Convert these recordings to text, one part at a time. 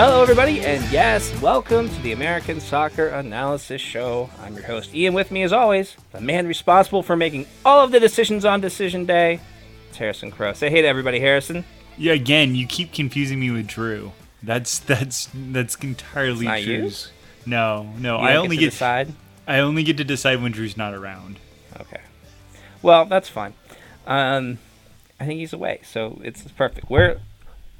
Hello, everybody, and yes, welcome to the American Soccer Analysis Show. I'm your host, Ian. With me, as always, the man responsible for making all of the decisions on Decision Day. It's Harrison Crow. Say hey to everybody, Harrison. Yeah, again, you keep confusing me with Drew. That's that's that's entirely It's not you? No, no, I only get to get decide. I only get to decide when Drew's not around. Okay. Well, that's fine. Um, I think he's away, so it's perfect. We're,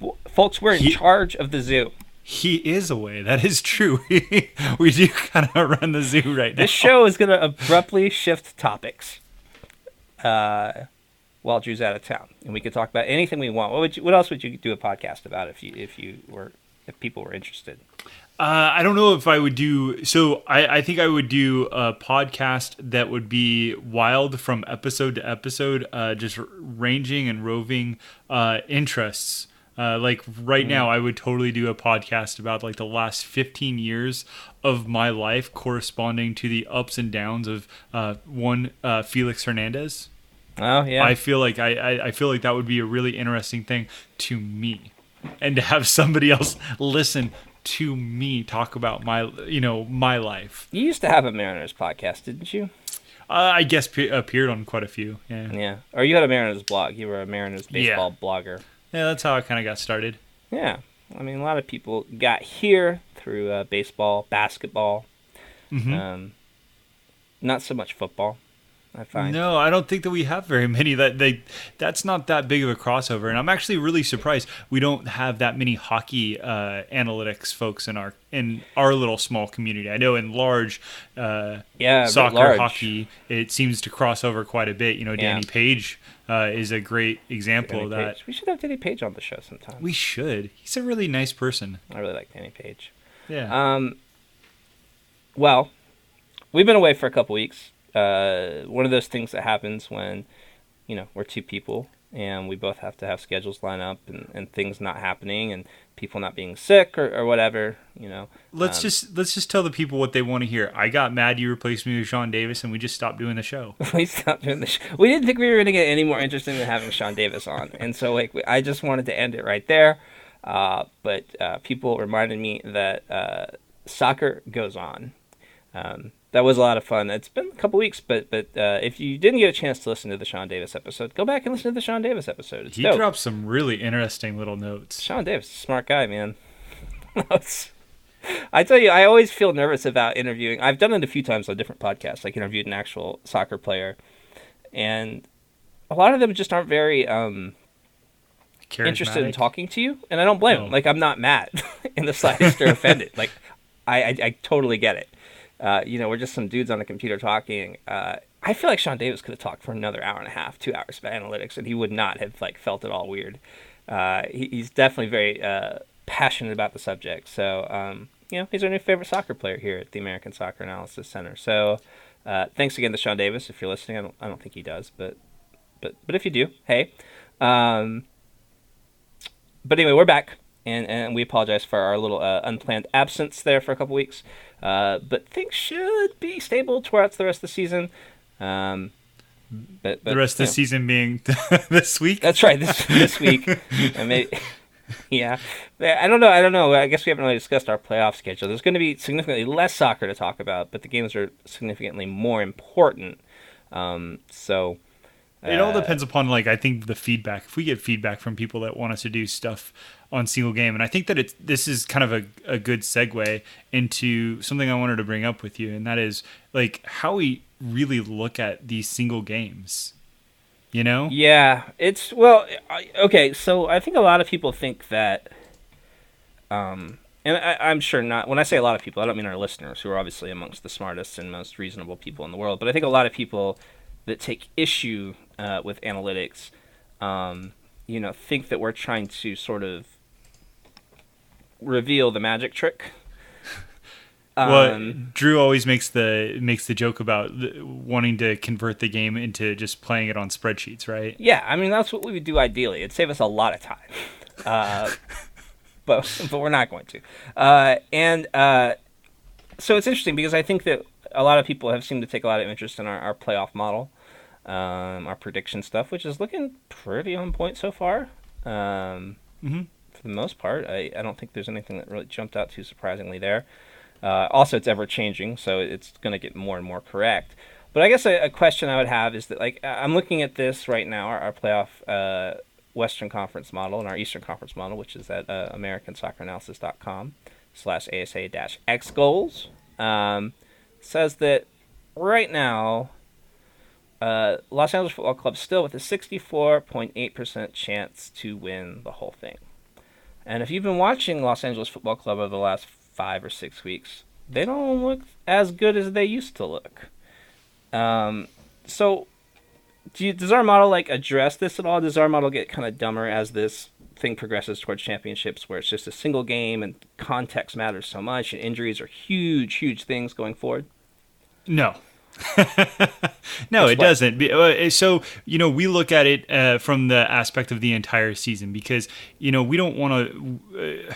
w- folks, we're in He- charge of the zoo. He is away. That is true. we do kind of run the zoo right now. This show is going to abruptly shift topics uh, while Drew's out of town, and we could talk about anything we want. What would you, What else would you do a podcast about if you if you were if people were interested? Uh, I don't know if I would do. So I, I think I would do a podcast that would be wild from episode to episode, uh, just ranging and roving uh, interests. Uh, like right now, I would totally do a podcast about like the last 15 years of my life, corresponding to the ups and downs of uh, one uh, Felix Hernandez. Oh yeah, I feel like I, I, I feel like that would be a really interesting thing to me, and to have somebody else listen to me talk about my you know my life. you used to have a Mariners podcast, didn't you? Uh, I guess pe- appeared on quite a few. Yeah, yeah, Yeah, or you had a Mariners blog. You were a Mariners baseball blogger. That's how I kind of got started. Yeah, I mean, a lot of people got here through uh, baseball, basketball. Mm-hmm. Um, not so much football. I find. No, I don't think that we have very many. That they that's not that big of a crossover, and I'm actually really surprised we don't have that many hockey uh, analytics folks in our in our little small community. I know in large, uh, Yeah, soccer, large. hockey, it seems to cross over quite a bit. You know, Danny Yeah. Page uh, is a great example of that. Page. We should have Danny Page on the show sometime. We should. He's a really nice person. I really like Danny Page. Yeah. Um, well, we've been away for a couple weeks. Uh, one of those things that happens when, you know, we're two people and we both have to have schedules line up and, and things not happening and people not being sick or, or whatever, you know. let's um, just let's just tell the people what they want to hear. I got mad you replaced me with Sean Davis, and we just stopped doing the show. we stopped doing this. We didn't think we were going to get any more interesting than having Sean Davis on, and so like I just wanted to end it right there. Uh, but uh, people reminded me that uh, soccer goes on. Um, that was a lot of fun. It's been a couple weeks, but but uh, if you didn't get a chance to listen to the Sean Davis episode, go back and listen to the Sean Davis episode. It's He dope. dropped some really interesting little notes. Sean Davis, smart guy, man. I tell you, I always feel nervous about interviewing. I've done it a few times on different podcasts, like interviewed an actual soccer player, and a lot of them just aren't very um, interested in talking to you, and I don't blame them. Oh. Like I'm not mad in the slightest or offended. Like I, I, I totally get it. Uh, you know, we're just some dudes on a computer talking. Uh, I feel like Sean Davis could have talked for another hour and a half, two hours about analytics, and he would not have like felt it all weird. Uh, he, he's definitely very uh, passionate about the subject. So, um, you know, he's our new favorite soccer player here at the American Soccer Analysis Center. So, uh, thanks again to Sean Davis. If you're listening, I don't, I don't think he does, but but but if you do, hey. Um, but anyway, we're back, and, and we apologize for our little uh, unplanned absence there for a couple weeks. Uh, but things should be stable towards the rest of the season. Um, but, but the rest of the know. season being this week. That's right. This this week, and maybe, yeah. I don't know. I don't know. I guess we haven't really discussed our playoff schedule. There's going to be significantly less soccer to talk about, but the games are significantly more important. Um, so It all uh, depends upon like I think the feedback. If we get feedback from people that want us to do stuff on single game, and I think that it's this is kind of a, a good segue into something I wanted to bring up with you, and that is like how we really look at these single games. You know? Yeah, it's well, I- okay. So I think a lot of people think that, um, and I, I'm sure not. When I say a lot of people, I don't mean our listeners, who are obviously amongst the smartest and most reasonable people in the world. But I think a lot of people that take issue uh, with analytics, um, you know, think that we're trying to sort of reveal the magic trick. well, Um, Drew always makes the makes the joke about the, wanting to convert the game into just playing it on spreadsheets, right? Yeah, I mean that's what we would do ideally. It'd save us a lot of time, uh, but but we're not going to. Uh, and uh, so it's interesting because I think that a lot of people have seemed to take a lot of interest in our, our playoff model, um, our prediction stuff, which is looking pretty on point so far. Um, Mhm. For the most part, I, I don't think there's anything that really jumped out too surprisingly there. Uh, also, it's ever changing, so it's going to get more and more correct. But I guess a, a question I would have is that, like, I'm looking at this right now, our, our playoff uh, Western Conference model and our Eastern Conference model, which is at uh, AmericanSoccerAnalysis.com slash ASA dash X goals, um, says that right now, uh, Los Angeles Football Club still with a 64.8% chance to win the whole thing. And if you've been watching Los Angeles Football Club over the last five or six weeks, they don't look as good as they used to look. Um, so, do you, does our model like address this at all? Does our model get kind of dumber as this thing progresses towards championships, where it's just a single game and context matters so much, and injuries are huge, huge things going forward? No. no, it doesn't. Uh, So, you know, we look at it uh, from the aspect of the entire season because, you know, we don't want to. Uh,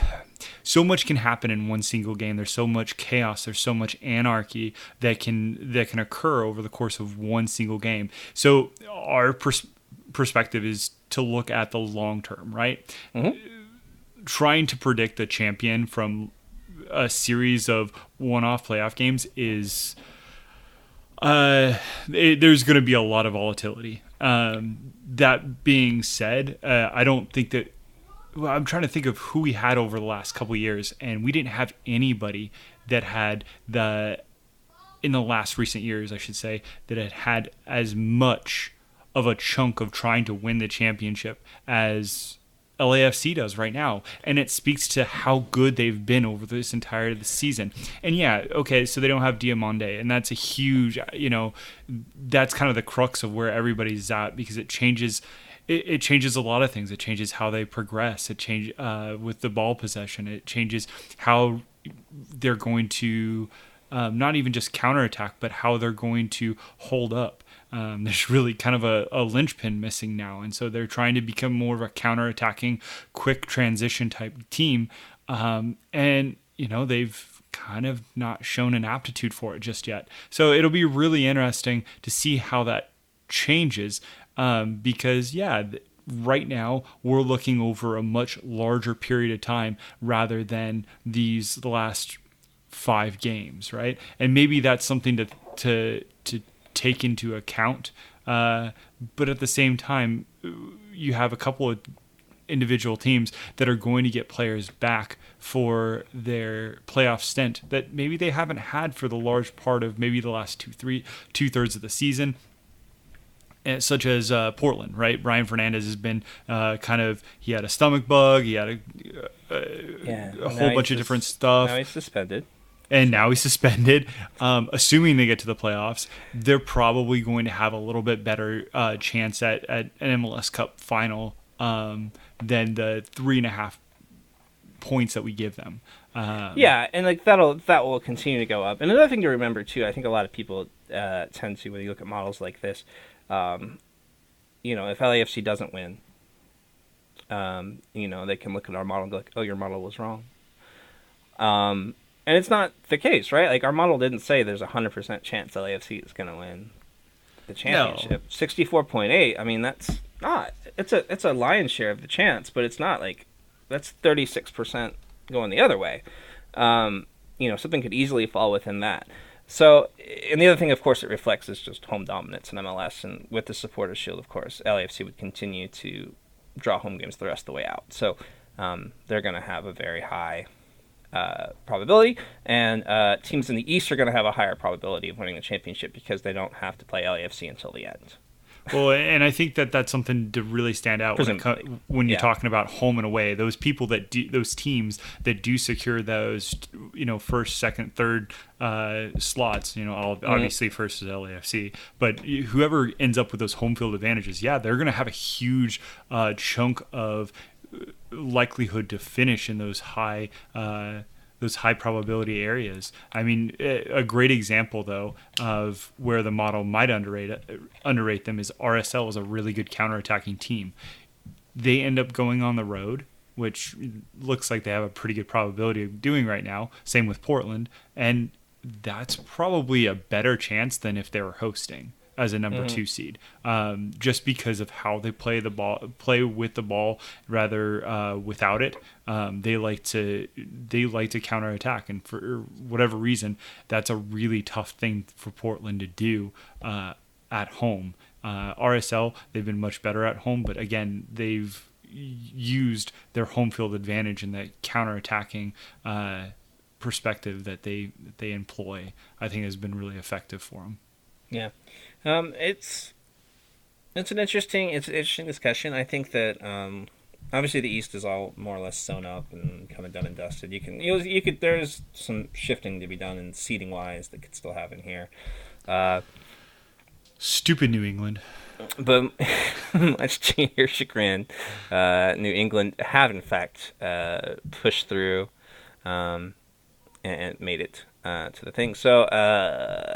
so much can happen in one single game. There's so much chaos. There's so much anarchy that can that can occur over the course of one single game. So our pers- perspective is to look at the long term, right? Trying to predict the champion from a series of one-off playoff games is uh, it, there's going to be a lot of volatility. Um, that being said, uh, I don't think that. Well, I'm trying to think of who we had over the last couple years, and we didn't have anybody that had the in the last recent years, I should say, that had had as much of a chunk of trying to win the championship as LAFC does right now, and it speaks to how good they've been over this entire the season. And yeah, okay, so they don't have Diomande, and that's a huge, you know, that's kind of the crux of where everybody's at because it changes. It, it changes a lot of things. It changes how they progress. It change uh, with the ball possession. It changes how they're going to um, not even just counterattack, but how they're going to hold up. Um, there's really kind of a, a linchpin missing now, and so they're trying to become more of a counterattacking, quick transition type team. Um, and you know they've kind of not shown an aptitude for it just yet. So it'll be really interesting to see how that changes. Um, because yeah. Right now, we're looking over a much larger period of time rather than these last five games, right? And maybe that's something to to take into account. Uh, but at the same time, you have a couple of individual teams that are going to get players back for their playoff stint that maybe they haven't had for the large part of maybe the last two three two thirds of the season uh, such as uh, Portland, right? Brian Fernandez has been uh, kind of he had a stomach bug, he had a, Yeah, a whole bunch of different stuff, Now he's suspended. And now he's suspended. Um, assuming they get to the playoffs, they're probably going to have a little bit better uh, chance at, at an MLS Cup final um, than the three and a half points that we give them. Um, Yeah, and like that'll that will continue to go up. And another thing to remember too, I think a lot of people uh, tend to when you look at models like this, um, you know, if LAFC doesn't win, um, you know, they can look at our model and go like, "Oh, your model was wrong." And it's not the case, right? Like our model didn't say there's a hundred percent chance LAFC is going to win the championship. Sixty-four point eight. I mean, that's not. It's a it's a lion's share of the chance, but it's not like that's thirty-six percent going the other way. Um, you know, something could easily fall within that. So, and the other thing, of course, it reflects is just home dominance in MLS, and with the supporters shield, of course, LAFC would continue to draw home games the rest of the way out. So, um, they're going to have a very high uh, probability, and uh, teams in the East are going to have a higher probability of winning the championship because they don't have to play LAFC until the end. Well, and I think that that's something to really stand out when, co- when you're Yeah. talking about home and away. Those people that do, those teams that do secure those, you know, first, second, third uh, slots. You know, all, Mm-hmm. obviously first is LAFC, but whoever ends up with those home field advantages, yeah, they're going to have a huge uh, chunk of likelihood to finish in those high uh, those high probability areas. I mean, a great example though of where the model might underrate underrate them is RSL is a really good counterattacking team. They end up going on the road, which looks like they have a pretty good probability of doing right now. Same with Portland, and that's probably a better chance than if they were hosting as a number two seed, um, just because of how they play the ball, play with the ball rather uh, without it. Um, they like to they like to counterattack, and for whatever reason, that's a really tough thing for Portland to do uh, at home. Uh, RSL they've been much better at home, but again they've used their home field advantage in that counterattacking uh, perspective that they that they employ. I think has been really effective for them. Yeah, um, it's it's an interesting it's an interesting discussion. I think that um, obviously the East is all more or less sewn up and kind of done and dusted. You can you, know, you could there's some shifting to be done in seating wise that could still happen here. Uh, Stupid New England. but much to your chagrin, uh, New England have in fact uh, pushed through um, and, and made it uh, to the thing. So uh,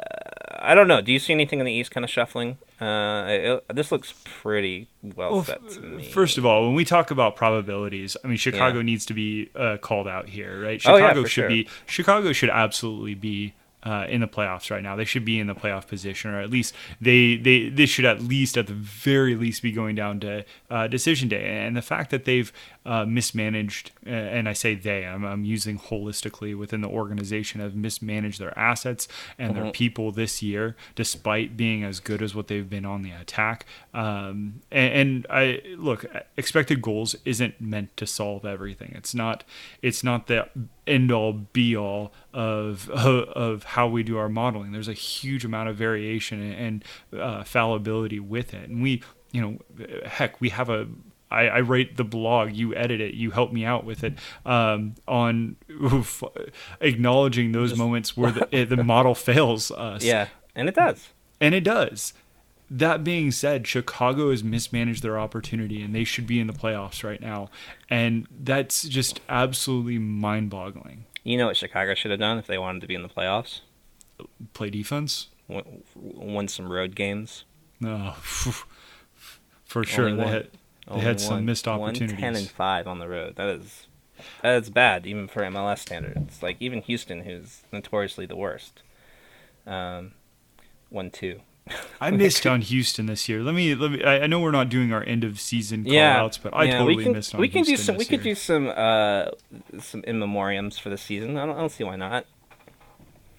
I don't know. Do you see anything in the East kind of shuffling? Uh, it, this looks pretty well, Well, set to me. First of all, when we talk about probabilities, I mean Chicago Yeah. needs to be uh, called out here, right? Oh, yeah, Chicago should sure. be Chicago should absolutely be uh, in the playoffs right now. They should be in the playoff position, or at least they they they should at least at the very least be going down to uh, decision day. And the fact that they've uh, mismanaged, and I say they, I'm, I'm using holistically within the organization, have mismanaged their assets and Mm-hmm. their people this year, despite being as good as what they've been on the attack. Um, and, and I look, expected goals isn't meant to solve everything. It's not. It's not the end all be all of of how we do our modeling. There's a huge amount of variation and uh, fallibility with it, and we, you know, heck, we have a I, I write the blog, you edit it, you help me out with it um, on oof, acknowledging those moments where the, eh, the model fails us. yeah, and it does. And it does. That being said, Chicago has mismanaged their opportunity and they should be in the playoffs right now. And that's just absolutely mind boggling. You know what Chicago should have done if they wanted to be in the playoffs? Play defense? win, won some road games. No. For sure. Only They one. had, they had some one- missed one, opportunities. 10 and 5 on the road. That is that is bad even for MLS standards. Like even Houston who's notoriously the worst. Um one two. I missed on Houston this year. Let me let me. I, know we're not doing our end of season call Yeah, outs, but I yeah, totally can, missed on we can do some we this could do some uh some in memoriams for the season. I don't, I don't see why not.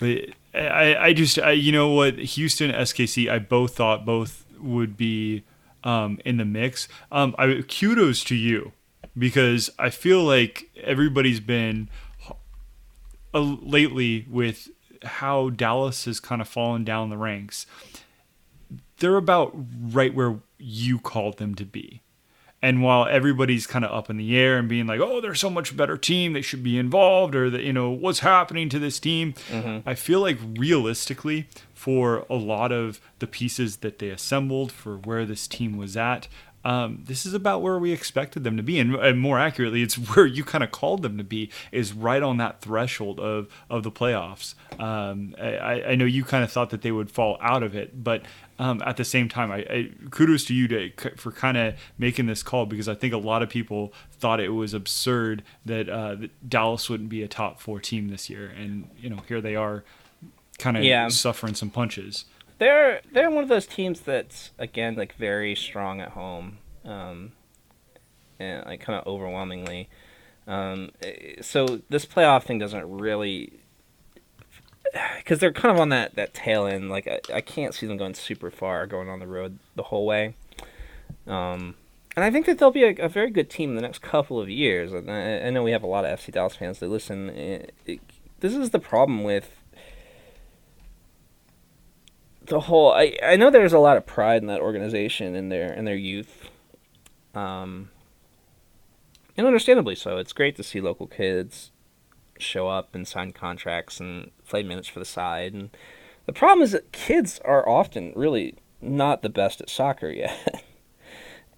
I, I just, I, you know what, Houston, SKC, I both thought both would be um, in the mix. Um, I kudos to you because I feel like everybody's been uh, lately with how Dallas has kind of fallen down the ranks. They're about right where you called them to be. And while everybody's kind of up in the air and being like, "Oh, they're so much better team, they should be involved," or that you know what's happening to this team, mm-hmm. I feel like realistically, for a lot of the pieces that they assembled for where this team was at, um, this is about where we expected them to be, and, and more accurately, it's where you kind of called them to be, is right on that threshold of of the playoffs. Um, I, I know you kind of thought that they would fall out of it, but um, at the same time, I, I kudos to you to for kind of making this call because I think a lot of people thought it was absurd that, uh, that Dallas wouldn't be a top four team this year, and you know here they are, kind of Yeah. suffering some punches. They're they're one of those teams that's again like very strong at home, um, and like kind of overwhelmingly. Um, eh, so this playoff thing doesn't really because they're kind of on that that tail end. Like I, I can't see them going super far, going on the road the whole way. Um, and I think that they'll be a, a very good team in the next couple of years. And I, I know we have a lot of FC Dallas fans that listen. It, it, this is the problem with the whole I, I know there's a lot of pride in that organization in their in their youth. Um and understandably so. It's great to see local kids show up and sign contracts and play minutes for the side and the problem is that kids are often really not the best at soccer yet.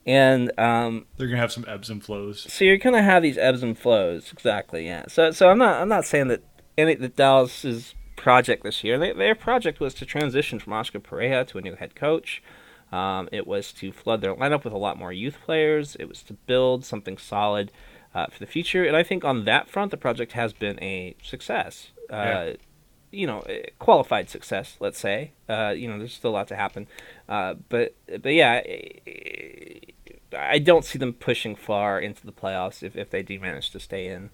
and um They're gonna have some ebbs and flows. so you're gonna have these ebbs and flows, exactly. Yeah. So so I'm not I'm not saying that any that Dallas's project this year. They, their project was to transition from Oscar Pareja to a new head coach. Um, it was to flood their lineup with a lot more youth players. It was to build something solid uh, for the future. And I think on that front, the project has been a success. Uh, Yeah. You know, qualified success. Let's say. Uh, you know, there's still a lot to happen. Uh, but but yeah. I don't see them pushing far into the playoffs if, if they do manage to stay in.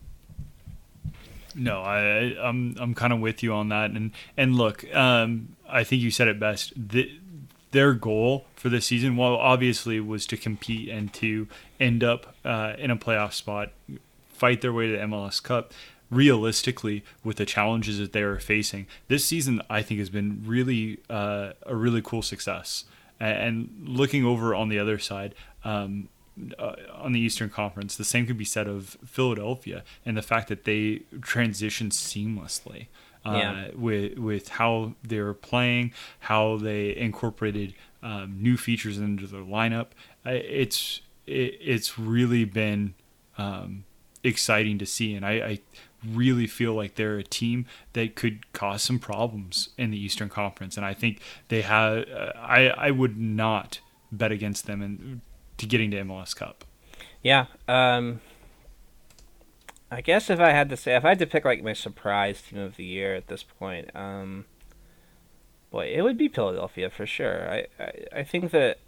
No, I, I'm I'm kind of with you on that. And and look, um, I think you said it best. The, their goal for this season, well, obviously, was to compete and to end up uh, in a playoff spot, fight their way to the MLS Cup. Realistically, with the challenges that they are facing, this season I think has been really uh, a really cool success. And looking over on the other side, um, uh, on the Eastern Conference, the same could be said of Philadelphia and the fact that they transitioned seamlessly uh, Yeah. with with how they were playing, how they incorporated um, new features into their lineup. It's it, it's really been um, exciting to see, and I, I really feel like they're a team that could cause some problems in the Eastern Conference, and I think they have. Uh, I I would not bet against them and to getting to MLS Cup. Yeah. Um, I guess if I had to say, if I had to pick like my surprise team of the year at this point, um, boy, it would be Philadelphia for sure. I, I, I think that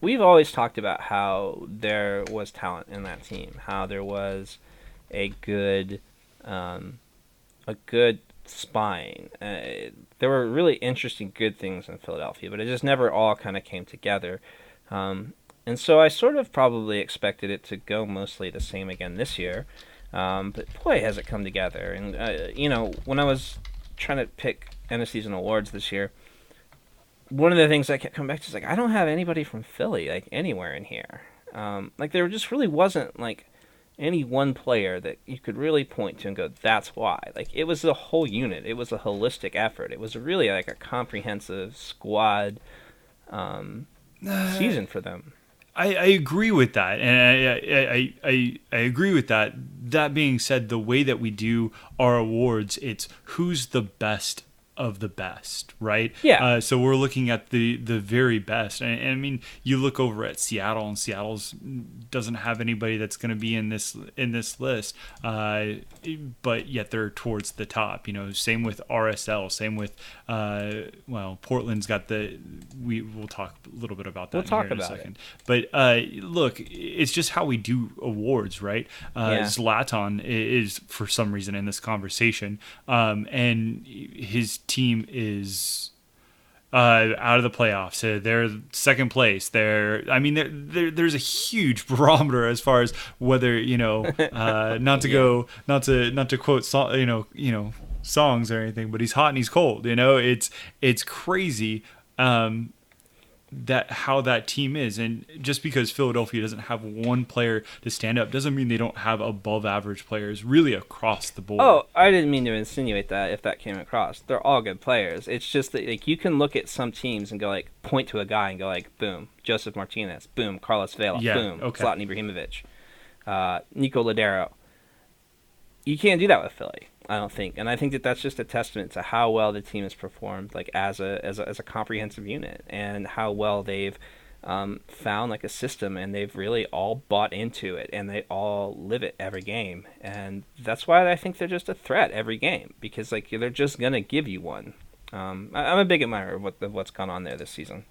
we've always talked about how there was talent in that team, how there was a good, um, a good spine. Uh, there were really interesting, good things in Philadelphia, but it just never all kind of came together. Um, and so I sort of probably expected it to go mostly the same again this year. Um, but boy, has it come together. And, uh, you know, when I was trying to pick of season awards this year, one of the things I kept coming back to is like, I don't have anybody from Philly, like, anywhere in here. Um, like, there just really wasn't, like, any one player that you could really point to and go, that's why. Like, it was a whole unit, it was a holistic effort, it was really like a comprehensive squad um, season for them. I, I agree with that, and I, I, I, I, I agree with that. That being said, the way that we do our awards, it's who's the best of the best, right? Yeah. Uh, so we're looking at the the very best, and, and I mean, you look over at Seattle, and Seattle's doesn't have anybody that's going to be in this in this list, uh, but yet they're towards the top. You know, same with RSL, same with uh, well, Portland's got the. We will talk a little bit about that. We'll in talk here in a about it. second. But uh, look, it's just how we do awards, right? Uh, Yeah. Zlatan is, for some reason, in this conversation, um, and his team is uh, out of the playoffs. Uh, they're second place. They're, I mean, there there there's a huge barometer as far as whether you know, uh, not to go, not to not to quote, so, you know, you know, songs or anything, but he's hot and he's cold. You know, it's it's crazy. Um, that how that team is and just because Philadelphia doesn't have one player to stand up doesn't mean they don't have above average players really across the board. Oh, I didn't mean to insinuate that if that came across. They're all good players. It's just that like you can look at some teams and go like point to a guy and go like boom, Josef Martinez, boom, Carlos Vela, Yeah, boom, okay. Zlatan Ibrahimovic, uh, Nico Lodeiro. You can't do that with Philly, I don't think, and I think that that's just a testament to how well the team has performed, like as a as a, as a comprehensive unit, and how well they've um, found like a system, and they've really all bought into it, and they all live it every game, and that's why I think they're just a threat every game because like they're just gonna give you one. Um, I, I'm a big admirer of, what, of what's gone on there this season.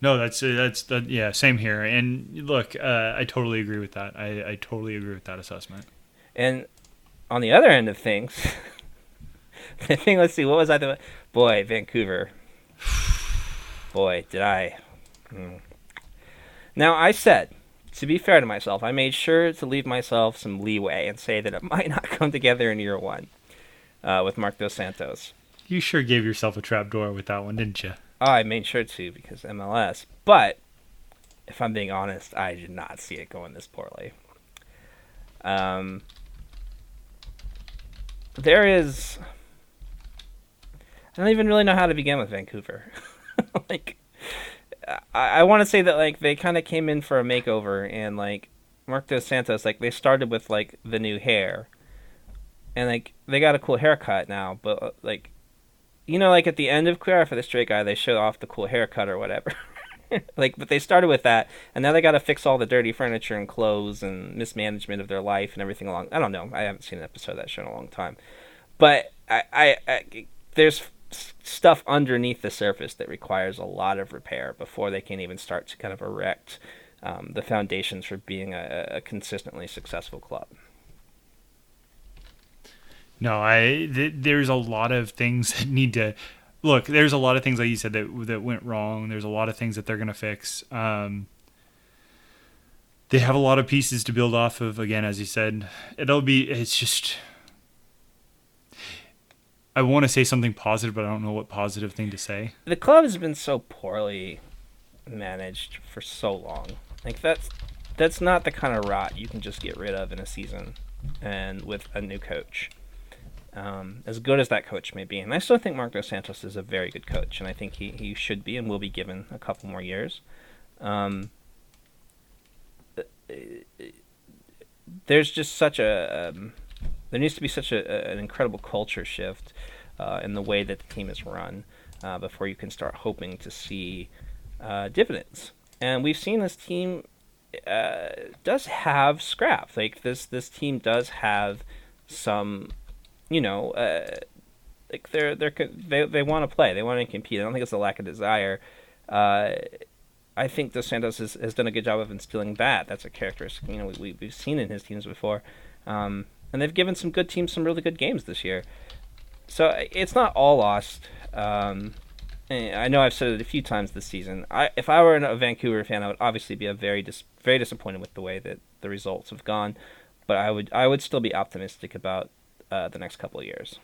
No, that's that's that. Yeah, same here. And look, uh, I totally agree with that. I, I totally agree with that assessment. And on the other end of things, the thing. Let's see, what was I? The boy, Vancouver. Boy, did I. Hmm. Now I said, to be fair to myself, I made sure to leave myself some leeway and say that it might not come together in year one uh, with Marc Dos Santos. You sure gave yourself a trap door with that one, didn't you? Oh, I made sure to because MLS. But if I'm being honest, I did not see it going this poorly. Um, there is. I don't even really know how to begin with Vancouver. like, I, I want to say that like they kind of came in for a makeover, and like Marc Dos Santos, like they started with like the new hair, and like they got a cool haircut now, but like, you know, like at the end of Queer for the Straight Guy, they showed off the cool haircut or whatever. like, but they started with that, and now they got to fix all the dirty furniture and clothes and mismanagement of their life and everything along. I don't know. I haven't seen an episode of that show in a long time, but I, I, I there's stuff underneath the surface that requires a lot of repair before they can even start to kind of erect um, the foundations for being a, a consistently successful club. No, I th- there's a lot of things that need to look. There's a lot of things like you said that that went wrong. There's a lot of things that they're gonna fix. Um, they have a lot of pieces to build off of. Again, as you said, it'll be. It's just. I want to say something positive, but I don't know what positive thing to say. the club has been so poorly managed for so long. Like that's that's not the kind of rot you can just get rid of in a season and with a new coach. Um, as good as that coach may be, and I still think Marc Dos Santos is a very good coach, and I think he, he should be and will be given a couple more years. Um, there's just such a um, there needs to be such a, an incredible culture shift uh, in the way that the team is run uh, before you can start hoping to see uh, dividends. And we've seen this team uh, does have scrap. Like this this team does have some, you know, uh, like they're they're they they want to play. They want to compete. I don't think it's a lack of desire. Uh, I think Dos Santos has, has done a good job of instilling that. That's a characteristic you know we, we we've seen in his teams before, um, and they've given some good teams some really good games this year. So it's not all lost. Um, I know I've said it a few times this season. I, if I were a Vancouver fan, I would obviously be a very dis- very disappointed with the way that the results have gone, but I would I would still be optimistic about uh, the next couple of years.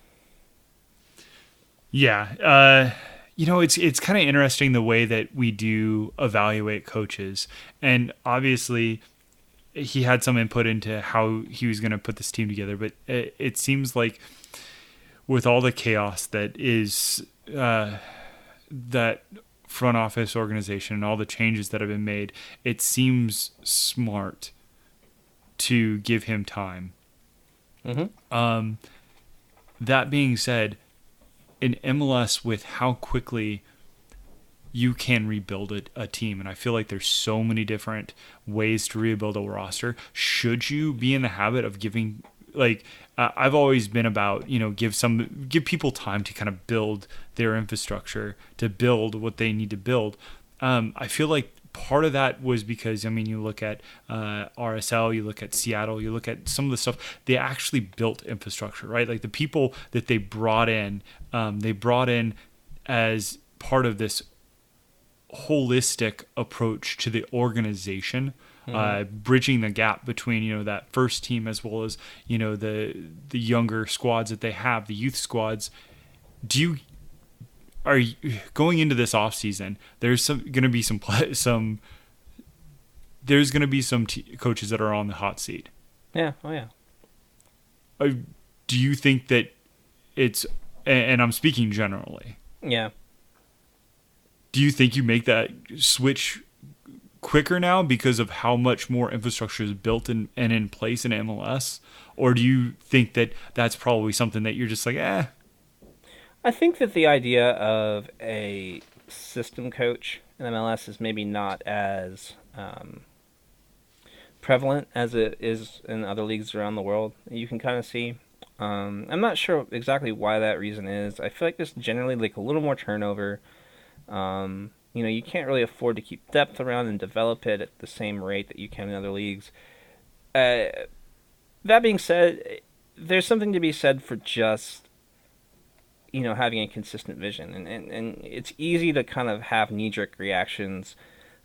Yeah, uh, you know, it's it's kind of interesting the way that we do evaluate coaches, and obviously, he had some input into how he was going to put this team together. But it, it seems like with all the chaos that is uh, that front office organization and all the changes that have been made, it seems smart to give him time. Um, that being said, in MLS with how quickly you can rebuild a, a team and i feel like there's so many different ways to rebuild a roster should you be in the habit of giving like uh, i've always been about you know give some give people time to kind of build their infrastructure to build what they need to build. Um, i feel like part of that was because I mean, you look at uh, RSL, you look at Seattle, you look at some of the stuff they actually built infrastructure, right? Like the people that they brought in, um, they brought in as part of this holistic approach to the organization. Uh, bridging the gap between you know that first team as well as you know the the younger squads that they have, the youth squads. Do you are you, going into this off season? There's some going to be some some. There's going to be some t- coaches that are on the hot seat. Yeah. Oh yeah. Uh, do you think that it's a- and I'm speaking generally. Yeah. Do you think you make that switch quicker now because of how much more infrastructure is built in, and in place in MLS? Or do you think that that's probably something that you're just like, eh, I think that the idea of a system coach in MLS is maybe not as um, prevalent as it is in other leagues around the world. You can kind of see. Um, I'm not sure exactly why that reason is. I feel like there's generally like a little more turnover. Um, you know, you can't really afford to keep depth around and develop it at the same rate that you can in other leagues. Uh, that being said, there's something to be said for just you know having a consistent vision. And, and, and it's easy to kind of have knee-jerk reactions.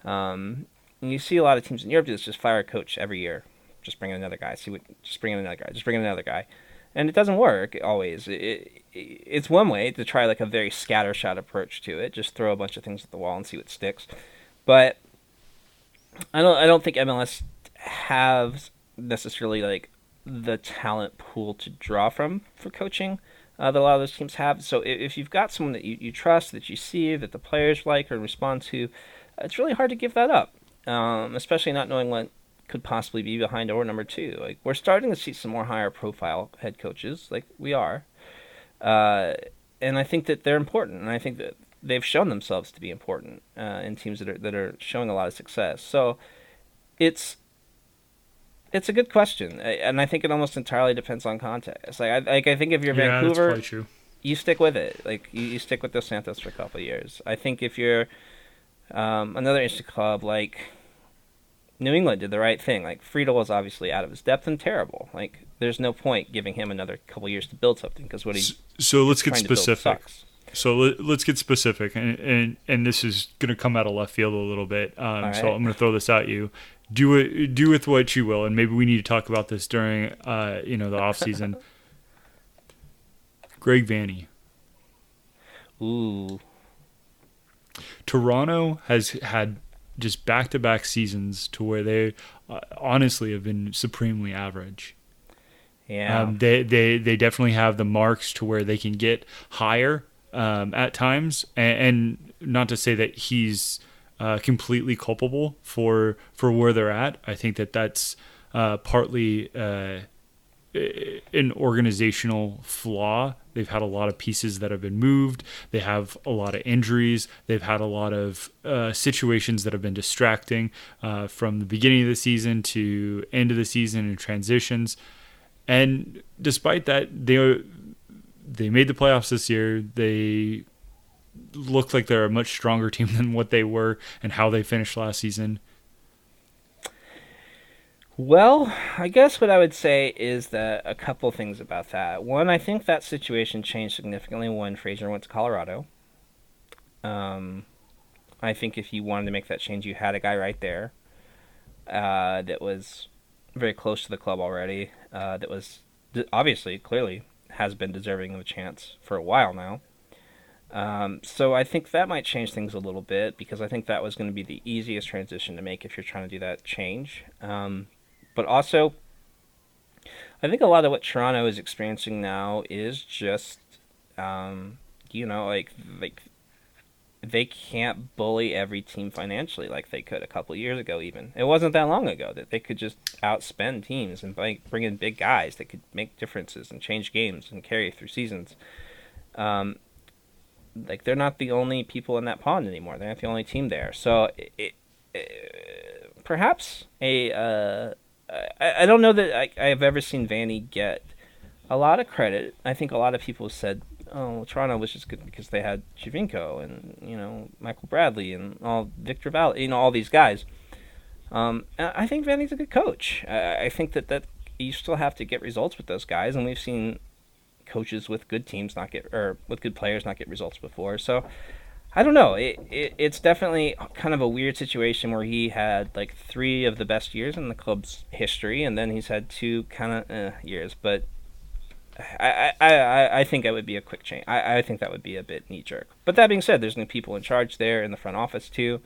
Um, and you see a lot of teams in Europe do this just fire a coach every year. Just bring in another guy see what just bring in another guy just bring in another guy. And it doesn't work always. It, it, it's one way to try like a very scattershot approach to it, just throw a bunch of things at the wall and see what sticks. But I don't I don't think MLS has necessarily like the talent pool to draw from for coaching uh, that a lot of those teams have. So if, if you've got someone that you, you trust, that you see, that the players like or respond to, it's really hard to give that up, um, especially not knowing what could possibly be behind door number two. Like we're starting to see some more higher profile head coaches, like we are, uh, and I think that they're important, and I think that they've shown themselves to be important uh, in teams that are that are showing a lot of success. So it's it's a good question, and I think it almost entirely depends on context. Like I like I think if you're yeah, Vancouver, that's quite true. you stick with it. Like you, you stick with Dos Santos for a couple of years. I think if you're um, another interesting club like New England did the right thing. Like Friedel was obviously out of his depth and terrible. Like there's no point giving him another couple years to build something because what he S- So let's get trying to build specific. So let, let's get specific, and, and and this is going to come out of left field a little bit. Um, All So. I'm going to throw this at you. Do it. Do with what you will, and maybe we need to talk about this during, uh, you know, the off season. Greg Vanney. Ooh, Toronto has had just back-to-back seasons to where they uh, honestly have been supremely average. yeah. Um, they, they they definitely have the marks to where they can get higher um, at times, and, and not to say that he's uh, completely culpable for for where they're at. I think that that's uh, partly uh, an organizational flaw. They've had a lot of pieces that have been moved. They have a lot of injuries. They've had a lot of uh, situations that have been distracting uh, from the beginning of the season to end of the season and transitions. And despite that, they they made the playoffs this year. They look like they're a much stronger team than what they were and how they finished last season. Well, I guess what I would say is that a couple things about that. One, I think that situation changed significantly when Fraser went to Colorado. Um, I think if you wanted to make that change, you had a guy right there uh, that was very close to the club already. Uh, that was obviously, clearly, has been deserving of a chance for a while now. Um, so I think that might change things a little bit because I think that was going to be the easiest transition to make if you're trying to do that change. Um, but also, I think a lot of what Toronto is experiencing now is just, um, you know, like like they can't bully every team financially like they could a couple years ago. Even it wasn't that long ago that they could just outspend teams and bring in big guys that could make differences and change games and carry through seasons. Um, like they're not the only people in that pond anymore. They're not the only team there. So it, it, perhaps a uh, I, I don't know that I, I've ever seen Vanney get a lot of credit. I think a lot of people said, "Oh, Toronto was just good because they had Giovinco and you know Michael Bradley and all Victor Val, you know all these guys." Um, I think Vanney's a good coach. I, I think that that you still have to get results with those guys, and we've seen coaches with good teams not get or with good players not get results before. So I don't know. It, it it's definitely kind of a weird situation where he had like three of the best years in the club's history, and then he's had two kind of uh, years. But I, I, I, I think that would be a quick change. I, I think that would be a bit knee jerk. But that being said, there's new people in charge there in the front office too.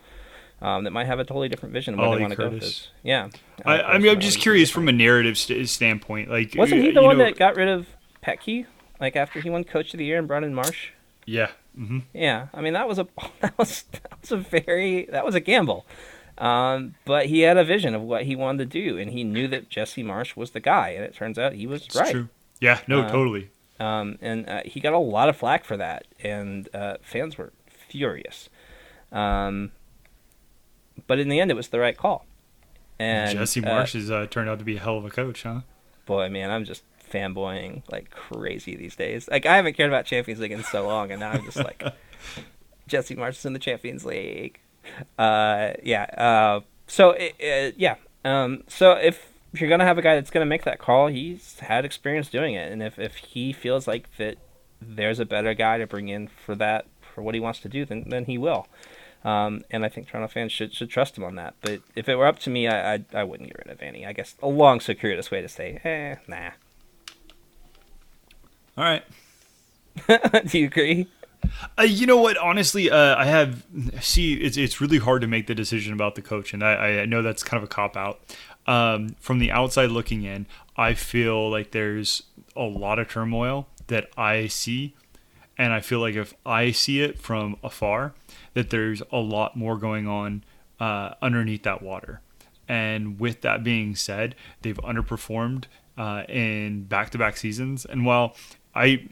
Um, that might have a totally different vision of where Ollie they want to go with this. Yeah, I, I mean, I'm just curious from a narrative st- standpoint. Like, Wasn't he the one know- that got rid of Petke? Like after he won Coach of the Year and brought in Marsch? Yeah. hmm Yeah, I mean that was a that was that was a very that was a gamble, um, but he had a vision of what he wanted to do, and he knew that Jesse Marsch was the guy, and it turns out he was It's right. true. Yeah. No. Uh, totally. Um, and uh, he got a lot of flack for that, and uh, fans were furious. Um, but in the end, it was the right call. And Jesse uh, Marsch has uh, turned out to be a hell of a coach, huh? boy, man, I'm just fanboying like crazy these days. Like I haven't cared about Champions League in so long, and now I'm just like Jesse Marsch is in the Champions League. Uh, yeah. Uh, so it, it, yeah. Um, so if if you're gonna have a guy that's gonna make that call, he's had experience doing it, and if if he feels like that there's a better guy to bring in for that for what he wants to do, then then he will. Um, and I think Toronto fans should should trust him on that. But if it were up to me, I I, I wouldn't get rid of Vanney. I guess a long, circuitous way to say, eh, nah. All right. Do you agree? Uh, you know what? Honestly, uh, I have see. It's it's really hard to make the decision about the coach, and I, I know that's kind of a cop out. Um, from the outside looking in, I feel like there's a lot of turmoil that I see, and I feel like if I see it from afar, that there's a lot more going on uh, underneath that water. And with that being said, they've underperformed uh, in back-to-back seasons, and while I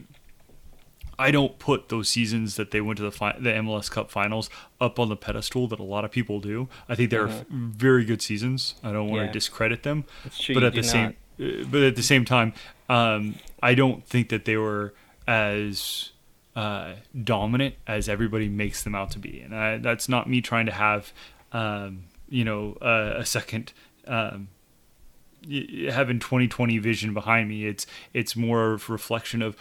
I don't put those seasons that they went to the fi- the MLS Cup Finals up on the pedestal that a lot of people do. I think they're f- very good seasons. I don't want Yeah. to discredit them, true, but at the same uh, but at the same time, um, I don't think that they were as uh, dominant as everybody makes them out to be. And I, that's not me trying to have um, you know a, a second. Um, having 2020 vision behind me it's it's more of a reflection of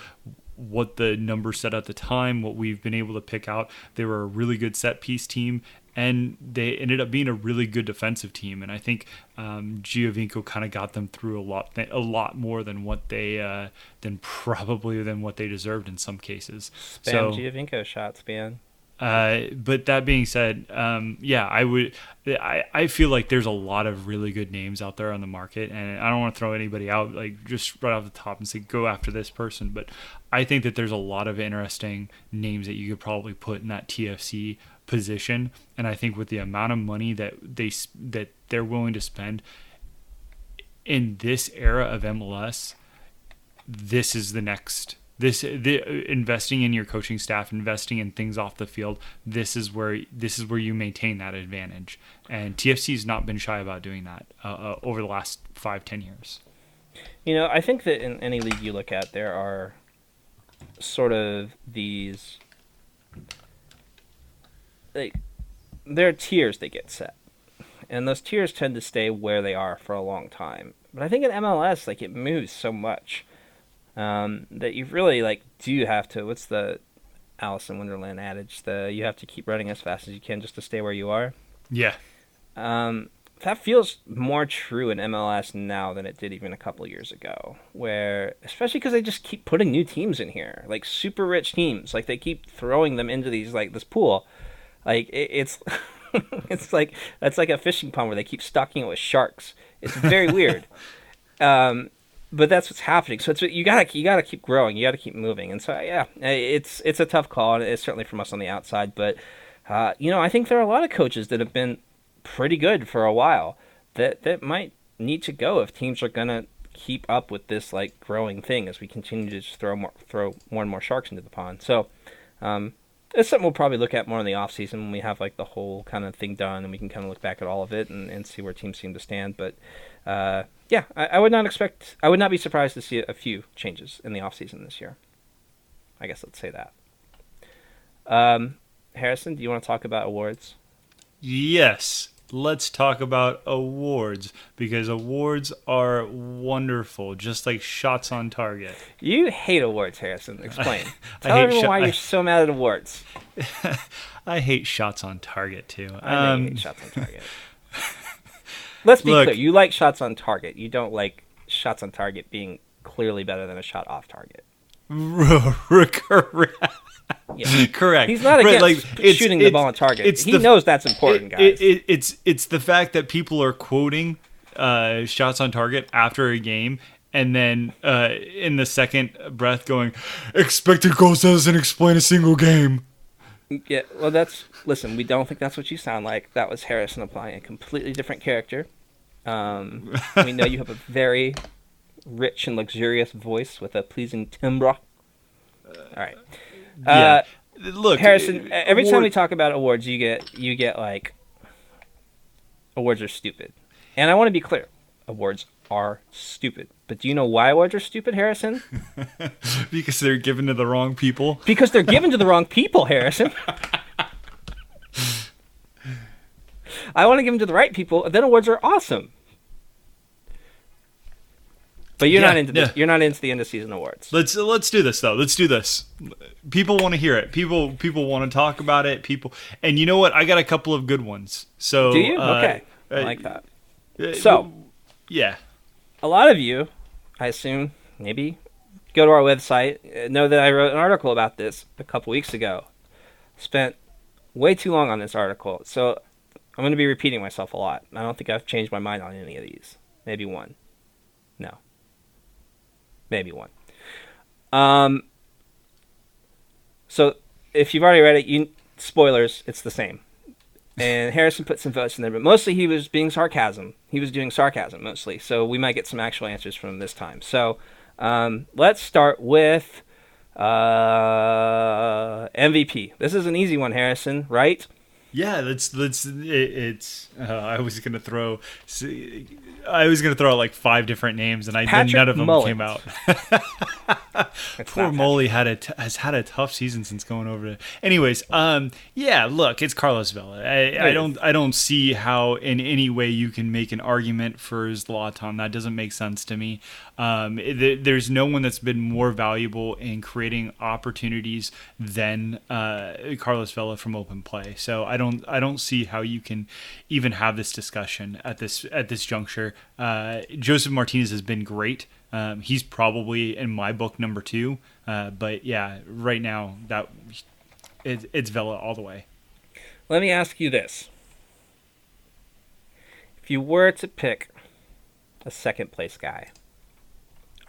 what the numbers said at the time what we've been able to pick out they were a really good set piece team and they ended up being a really good defensive team and i think um, Giovinco kind of got them through a lot a lot more than what they uh, than probably than what they deserved in some cases Spam so Giovinco shots, man. Uh, but that being said, um, yeah, I would. I, I feel like there's a lot of really good names out there on the market, and I don't want to throw anybody out like just right off the top and say go after this person. But I think that there's a lot of interesting names that you could probably put in that TFC position, and I think with the amount of money that they that they're willing to spend in this era of MLS, this is the next this the investing in your coaching staff investing in things off the field this is where this is where you maintain that advantage. And tfc's not been shy about doing that uh, uh, over the last five ten years. You know, I think that in any league you look at, there are sort of these like there are tiers that get set, and those tiers tend to stay where they are for a long time. But I think in MLS, like it moves so much um, that you really like do have to. What's the Alice in Wonderland adage? The you have to keep running as fast as you can just to stay where you are. yeah Um, that feels more true in MLS now than it did even a couple years ago. Where, especially because they just keep putting new teams in here, like super rich teams, like they keep throwing them into these like this pool. Like it, it's, it's like that's like a fishing pond where they keep stocking it with sharks. It's very weird. Um, but that's what's happening. So it's you gotta you gotta keep growing. You gotta keep moving. And so yeah, it's it's a tough call, and it's certainly from us on the outside. But uh, you know, I think there are a lot of coaches that have been pretty good for a while that that might need to go if teams are gonna keep up with this like growing thing as we continue to just throw more throw more and more sharks into the pond. So um, it's something we'll probably look at more in the off season when we have like the whole kind of thing done and we can kind of look back at all of it and, and see where teams seem to stand. But uh, yeah, I, I would not expect I would not be surprised to see a, few changes in the off season this year. I guess let's say that. Um, Harrison, do you want to talk about awards? yes let's talk about awards because awards are wonderful just like shots on target You hate awards, Harrison. Explain. I Tell hate everyone sho- why I- you're so mad at awards. i hate shots on target too I Um, hate shots on target. Let's be look- clear. You like shots on target. You don't like shots on target being clearly better than a shot off target. correct. Yeah. Correct. He's not Right, against shooting the ball on target. He the- knows that's important, it- guys. it- it- it's it's the fact that people are quoting uh, shots on target after a game, and then uh, in the second breath going, "Expected goals doesn't explain a single game." Yeah, well, that's listen. We don't think that's what you sound like. That was Harrison applying a completely different character. Um, we know you have a very rich and luxurious voice with a pleasing timbre. All right, Yeah. uh, Look, Harrison. uh, Every time we talk about awards, you get you get like awards are stupid, and I want to be clear: awards are stupid. But do you know why awards are stupid, Harrison? because they're given to the wrong people. Because they're given to the wrong people, Harrison. I want to give them to the right people. Then awards are awesome. But you're Yeah, not into the, yeah. you're not into the end of season awards. Let's let's do this though. Let's do this. People want to hear it. People people want to talk about it. People, and you know what? I got a couple of good ones. So Do you? uh, okay, I uh, like that. uh, So- yeah, A lot of you, I assume, maybe go to our website. uh, Know that I wrote an article about this a couple weeks ago. Spent way too long on this article, so I'm going to be repeating myself a lot. I don't think I've changed my mind on any of these. Maybe one. No. Maybe one. Um. So if you've already read it, you spoilers. It's the same. And Harrison put some votes in there, but mostly he was being sarcasm. He was doing sarcasm mostly. So we might get some actual answers from him this time. So um, let's start with uh, MVP. This is an easy one, Harrison, right? Yeah, let's let's. It, it's. Uh, I was gonna throw. I was gonna throw out like five different names, and I Patrick none of them Mullins. came out. Poor Molly had a t- has had a tough season since going over to. Anyways, um, yeah, look, it's Carlos Vela. I, I don't I don't see how in any way you can make an argument for Zlatan. That doesn't make sense to me. Um, it- there's no one that's been more valuable in creating opportunities than uh, Carlos Vela from open play. So I don't I don't see how you can even have this discussion at this at this juncture. Uh, Josef Martinez has been great. Um, he's probably in my book number two. Uh, but yeah, right now that it, it's Vela all the way. Let me ask you this. If you were to pick a second place guy,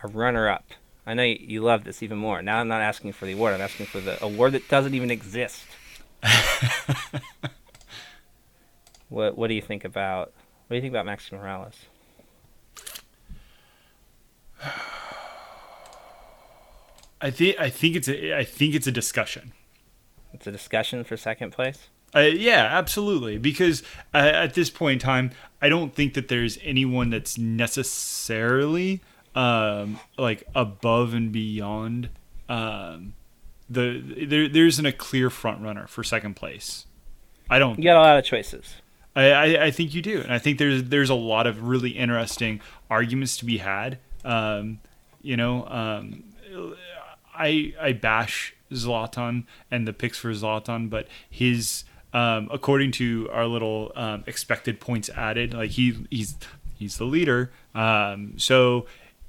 a runner up, I know you, you love this even more. Now I'm not asking for the award, I'm asking for the award that doesn't even exist. what what do you think about what do you think about Max Morales? I think I think it's a I think it's a discussion. It's a discussion for second place. Uh, yeah, absolutely. Because uh, at this point in time, I don't think that there's anyone that's necessarily um, like above and beyond. Um, the there there isn't a clear front runner for second place. I don't. You got a lot of choices. I, I, I think you do, and I think there's there's a lot of really interesting arguments to be had. Um, you know, um, I I bash Zlatan and the picks for Zlatan, but his um, according to our little um, expected points added, like he he's he's the leader. Um, so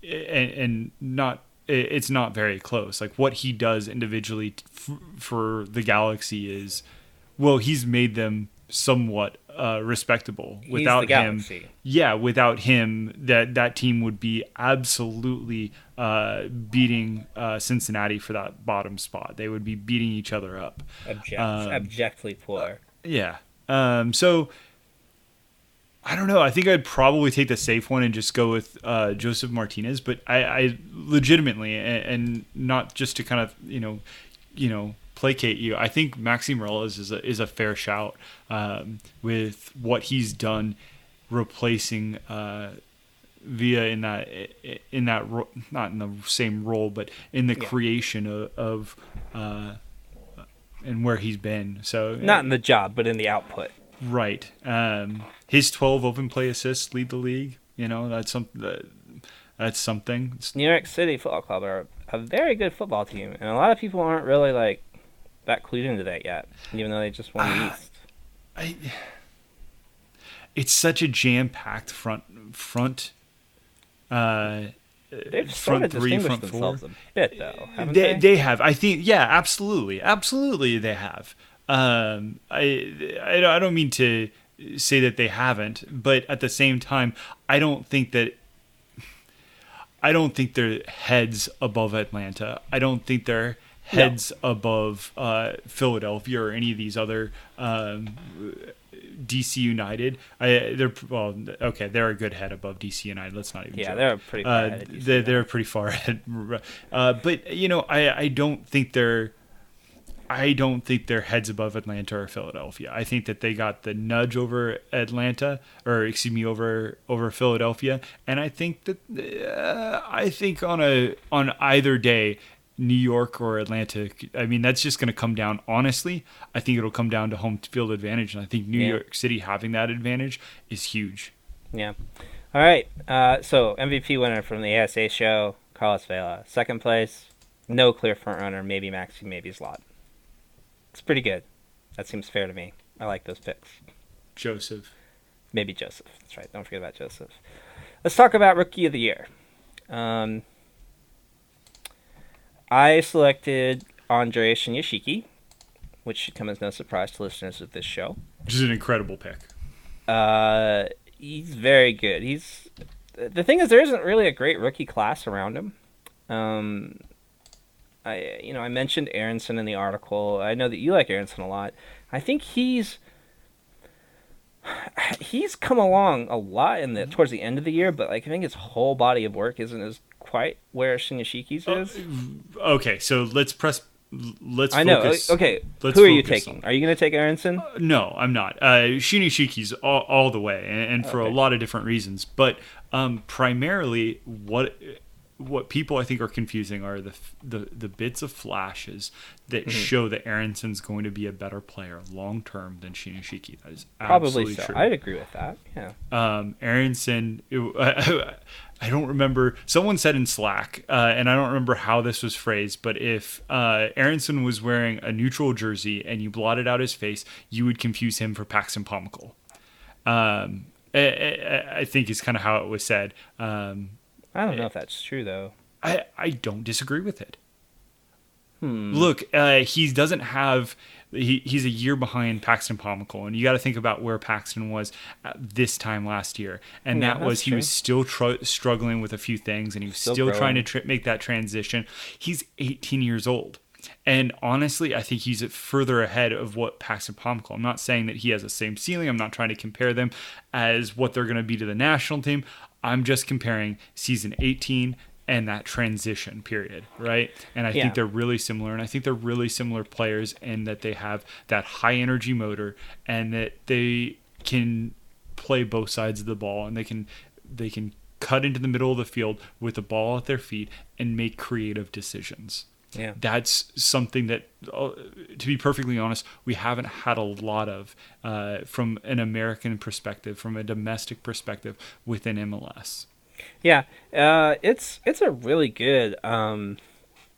and, and not it's not very close. Like what he does individually f- for the Galaxy is well, he's made them somewhat uh, respectable. Without him, yeah, without him, that that team would be absolutely uh, beating uh, Cincinnati for that bottom spot. They would be beating each other up. Abject, Um, abjectly poor. Yeah. Um, so I don't know. I think I'd probably take the safe one and just go with uh, Josef Martinez. But I, I legitimately, and, and not just to kind of you know, you know, placate you. I think Maxi Morales is a, is a fair shout um, with what he's done, replacing. Uh, Villa in that in that ro- not in the same role, but in the Yeah. creation of, of uh, and where he's been. So Not in the job, but in the output. Right. Um, his 12 open play assists lead the league. You know, that's something. That, that's something. It's- New York City Football Club are a very good football team, and a lot of people aren't really like that clued into that yet, even though they just won the East. I, it's such a jam-packed front front. Uh, They've front three, front four. themselves a bit, though, they, they? they have. I think. Yeah, absolutely, absolutely, they have. Um, I, I don't- I don't mean to say that they haven't, but at the same time, I don't think that. I don't think they're heads above Atlanta. I don't think they're heads above uh, Philadelphia or any of these other um, DC United. I, they're well, okay. They're a good head above DC United. Let's not even. Yeah, joke. they're pretty far Uh, ahead of DC they're, they're pretty far ahead. Uh, but you know, I I don't think they're. I don't think they're heads above Atlanta or Philadelphia. I think that they got the nudge over Atlanta, or excuse me, over over Philadelphia, and I think that uh, I think on a on either day, New York or Atlanta. I mean, that's just going to come down. Honestly, I think it'll come down to home field advantage, and I think New Yeah. York City having that advantage is huge. Yeah. All right. Uh, so MVP winner from the ASA show, Carlos Vela. Second place, no clear front runner. Maybe Maxi, maybe Slot. It's pretty good. That seems fair to me. I like those picks. Josef. Maybe Josef. That's right. Don't forget about Josef. Let's talk about Rookie of the Year. Um, I selected Andre Shinyashiki, which should come as no surprise to listeners of this show. Which is an incredible pick. Uh, he's very good. He's the thing is there isn't really a great rookie class around him. Um, I you know I mentioned Aaronson in the article. I know that you like Aaronson a lot. I think he's he's come along a lot in the towards the end of the year, but like I think his whole body of work isn't as quite where Shinyashiki's is. Okay, so let's press. Let's. I know. Focus. Okay, who are you taking? on- Are you going to take Aaronson? No, I'm not. Uh, Shinishiki's all, all the way, and, and for a lot of different reasons. But um, primarily, what what people I think are confusing are the the, the bits of flashes that Mm-hmm. show that Aaronson's going to be a better player long term than Shinishiki. That is Probably absolutely so. true. I'd agree with that. Yeah. um, Aaronson, it- I don't remember. Someone said in Slack, uh, and I don't remember how this was phrased, but if uh, Aaronson was wearing a neutral jersey and you blotted out his face, you would confuse him for Paxton Pomykal. Um, I, I, I think is kind of how it was said. Um, I don't know if that's true though. I, I don't disagree with it. Look, uh, he doesn't have. He, he's a year behind Paxton Pomykal, and you got to think about where Paxton was at this time last year, and Yeah, that that's was he true. was still tr- struggling with a few things, and he was Still still, trying to tr- make that transition. He's 18 years old. And honestly, I think he's further ahead of what Paxton Pomykal. I'm not saying that he has the same ceiling. I'm not trying to compare them as what they're going to be to the national team. I'm just comparing season 18 and that transition period, right? And I Yeah. think they're really similar. And I think they're really similar players in that they have that high energy motor and that they can play both sides of the ball and they can they can cut into the middle of the field with the ball at their feet and make creative decisions Yeah. that's something that, uh, to be perfectly honest, we haven't had a lot of uh, from an American perspective, from a domestic perspective within MLS. Yeah, uh, it's it's a really good um,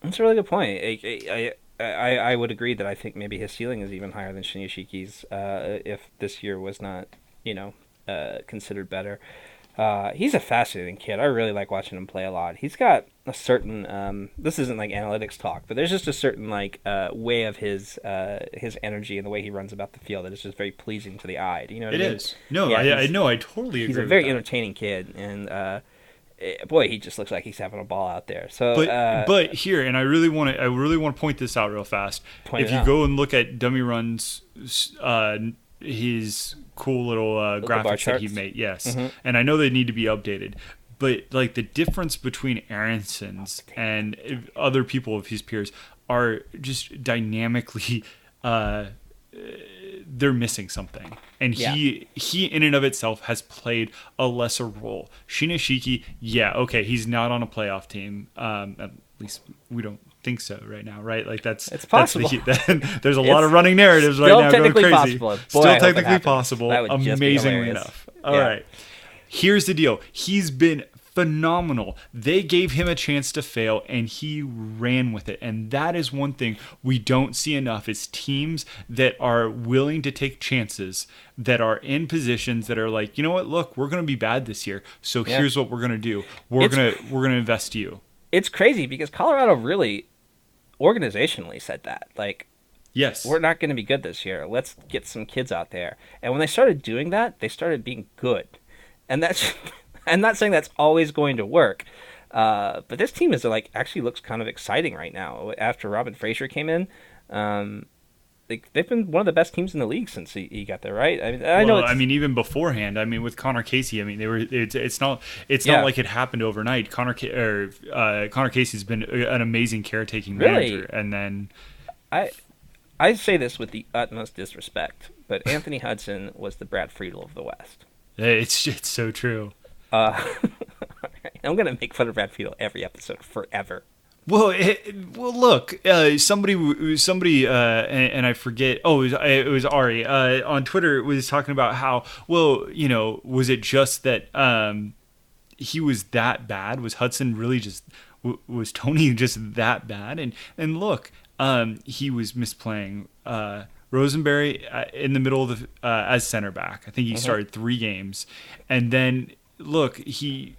it's a really good point. I, I, I, I would agree that I think maybe his ceiling is even higher than Shinyashiki's uh, if this year was not you know uh, considered better. Uh, he's a fascinating kid. I really like watching him play a lot. He's got a certain um, this isn't like analytics talk, but there's just a certain like uh, way of his uh, his energy and the way he runs about the field that is just very pleasing to the eye. Do you know what It I mean? is no, Yeah, I, I I totally agree. he's a very entertaining kid, and uh, eh, boy, he just looks like he's having a ball out there. So, But uh, but here, and I really want to I really want to point this out real fast. Point if it you out. go and look at Dummy Run's uh, his cool little uh, graphics that he made, yes, Mm-hmm. and I know they need to be updated. But like the difference between Aaronson's and other people of his peers are just dynamically. Uh, they're missing something. And he he in and of itself has played a lesser role. Shinashiki, yeah, okay, he's not on a playoff team. Um, at least we don't think so right now, right? Like that's It's that's the- possible. that- there's a lot of running narratives right now going crazy. possible. Boy, still technically possible. That would just be Amazingly enough. All right. Yeah. Here's the deal. He's been phenomenal. They gave him a chance to fail and he ran with it. And that is one thing we don't see enough is teams that are willing to take chances that are in positions that are like, you know what, look, we're gonna be bad this year. So Yeah. here's what we're gonna do. We're It's- gonna we're gonna invest you. It's crazy because Colorado really organizationally said that. Like, Yes. we're not going to be good this year. Let's get some kids out there. And when they started doing that, they started being good. And that's, I'm not saying that's always going to work. Uh, but this team is like actually looks kind of exciting right now. After Robin Fraser came in, um, they, they've been one of the best teams in the league since he, he got there. Right? I mean, I know. well, It's, I mean, even beforehand, I mean, with Conor Casey, I mean, they were. It's, it's not. It's Yeah. not like it happened overnight. Conor or uh, Conor Casey's been an amazing caretaking Really? manager, and then I I say this with the utmost disrespect, but Anthony Hudson was the Brad Friedel of the West. it's it's so true. Uh, I'm gonna make fun of Brad Friedel every episode forever. Well, it, well, look, uh, somebody, somebody, uh, and, and I forget. Oh, it was, it was Ari uh, on Twitter was talking about how, well, you know, was it just that um, he was that bad? Was Hudson really just was Tony just that bad? And and look, um, he was misplaying. Uh, Rosenberry uh, in the middle of the uh, as center back. I think he started three games, and then look, he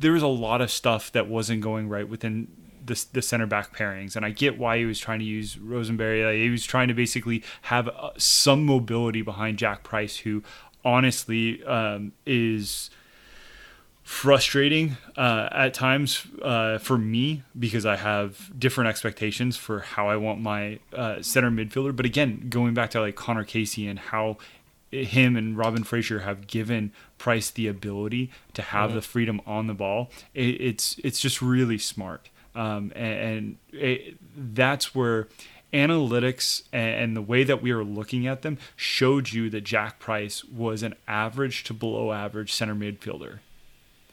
there was a lot of stuff that wasn't going right within the the center back pairings, and I get why he was trying to use Rosenberry. Like, he was trying to basically have uh, some mobility behind Jack Price, who honestly um, is frustrating uh, at times uh, for me because I have different expectations for how I want my uh, center midfielder. But again, going back to like Conor Casey and how him and Robin Fraser have given Price the ability to have the freedom on the ball, it, it's it's just really smart. Um, and and it, that's where analytics and the way that we are looking at them showed you that Jack Price was an average to below average center midfielder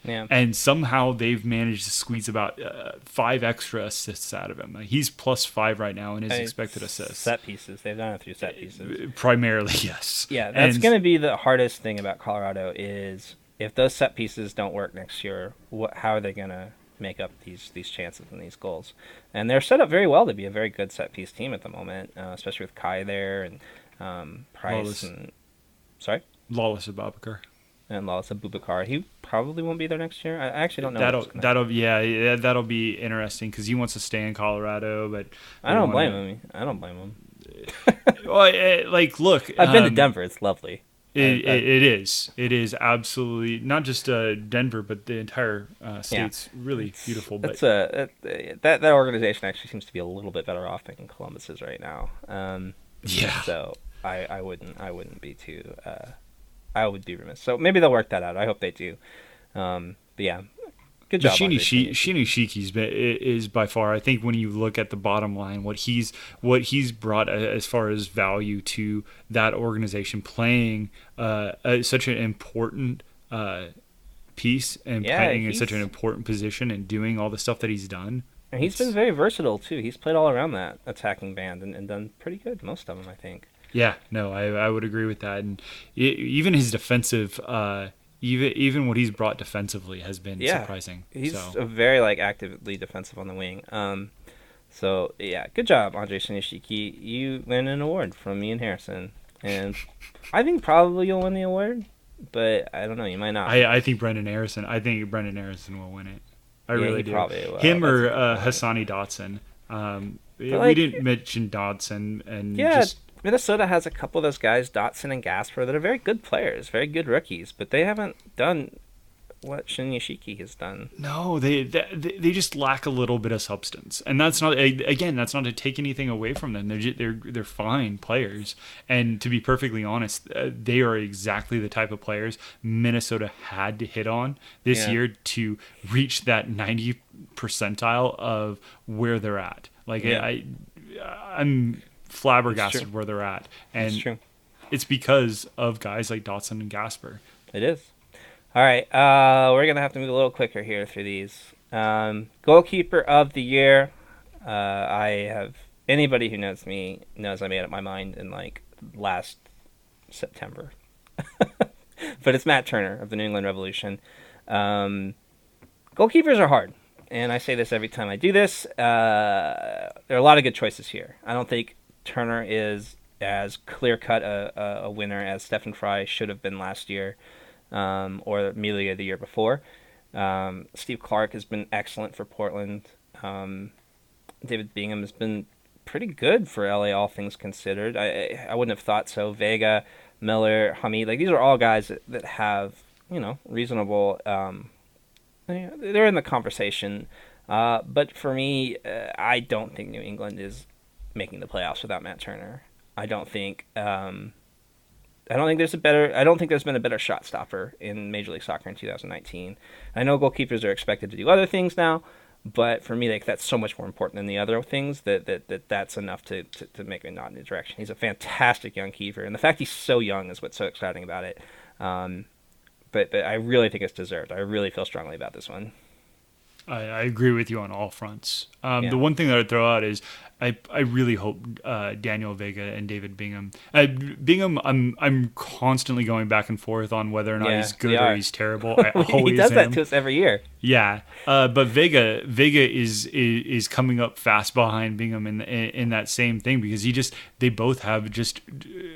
Yeah. and somehow they've managed to squeeze about uh, five extra assists out of him. Like, he's plus five right now in his I mean, expected assists. Set pieces. They've done it through set pieces. Primarily, yes. Yeah, that's going to be the hardest thing about Colorado is if those set pieces don't work next year, what, how are they going to make up these these chances and these goals? And they're set up very well to be a very good set piece team at the moment, uh, especially with Kei there and um, Price Lalas. and sorry Lalas Abubakar. And Lalas Abubakar. He probably won't be there next year. I actually don't know. That'll that'll yeah, yeah that'll be interesting because he wants to stay in Colorado, but I don't blame him. I don't blame him. Well, eh, like look, I've been to um, Denver. It's lovely. It, I- I- it, it is. It is absolutely not just uh, Denver, but the entire uh, state's really beautiful. But It's a it, that that organization actually seems to be a little bit better off than Columbus is right now. Um, Yeah. So I, I wouldn't I wouldn't be too uh, I would be remiss. So maybe they'll work that out. I hope they do. Um, but yeah, good job. Shini Andre Shi- Shini. Shini Shiki's is by far. I think when you look at the bottom line, what he's what he's brought as far as value to that organization, playing uh, uh, such an important uh, piece and Yeah, playing in such an important position and doing all the stuff that he's done. And he's been very versatile too. He's played all around that attacking band and, and done pretty good. Most of them, I think. Yeah, no, I, I would agree with that, and e even his defensive, uh, even even what he's brought defensively has been Yeah, surprising. He's so. a very like actively defensive on the wing. Um, so yeah, good job, Andre Shinishiki. You win an award from me and Harrison, and I think probably you'll win the award, but I don't know. You might not. I, I think Brenden Aaronson. I think Brenden Aaronson will win it. I Yeah, really do. probably will. Him or uh, Hassani Dotson. Um, we like- didn't mention Dotson, and yeah, just Minnesota has a couple of those guys, Dotson and Gasper, that are very good players, very good rookies, but they haven't done what Shinishiki has done. no, they, they they just lack a little bit of substance, and that's not again that's not to take anything away from them. They're just, they're they're fine players, and to be perfectly honest, uh, they are exactly the type of players Minnesota had to hit on this Yeah. year to reach that ninety percentile of where they're at. Like Yeah. I, I'm flabbergasted where they're at, and it's because of guys like Dotson and Gasper. It is. All right, uh, we're gonna have to move a little quicker here through these. Um, goalkeeper of the year. Uh, I have anybody who knows me knows I made up my mind in like last September. but it's Matt Turner of the New England Revolution. Um, goalkeepers are hard, and I say this every time I do this. Uh, there are a lot of good choices here. I don't think Turner is as clear cut a, a, winner as Stephen Fry should have been last year, um, or Melia the year before. Um, Steve Clark has been excellent for Portland. Um, David Bingham has been pretty good for LA, all things considered. I I wouldn't have thought so. Vega, Miller, Hamid, like these are all guys that, that have you know reasonable. Um, they're in the conversation, uh, but for me, uh, I don't think New England is making the playoffs without Matt Turner. I don't think. Um, I don't think there's a better. I don't think there's been a better shot stopper in Major League Soccer in 2019. I know goalkeepers are expected to do other things now, but for me, like that's so much more important than the other things that that, that that's enough to, to, to make me nod in the direction. He's a fantastic young keeper, and the fact he's so young is what's so exciting about it. Um, but but I really think it's deserved. I really feel strongly about this one. I, I agree with you on all fronts. Um, Yeah. The one thing that I'd throw out is I, I really hope uh, Daniel Vega and David Bingham. Uh, Bingham, I'm I'm constantly going back and forth on whether or not Yeah, he's good or he's terrible. I always he does that am. to us every year. Yeah, uh, but Vega Vega is, is is coming up fast behind Bingham in, in in that same thing because he just they both have just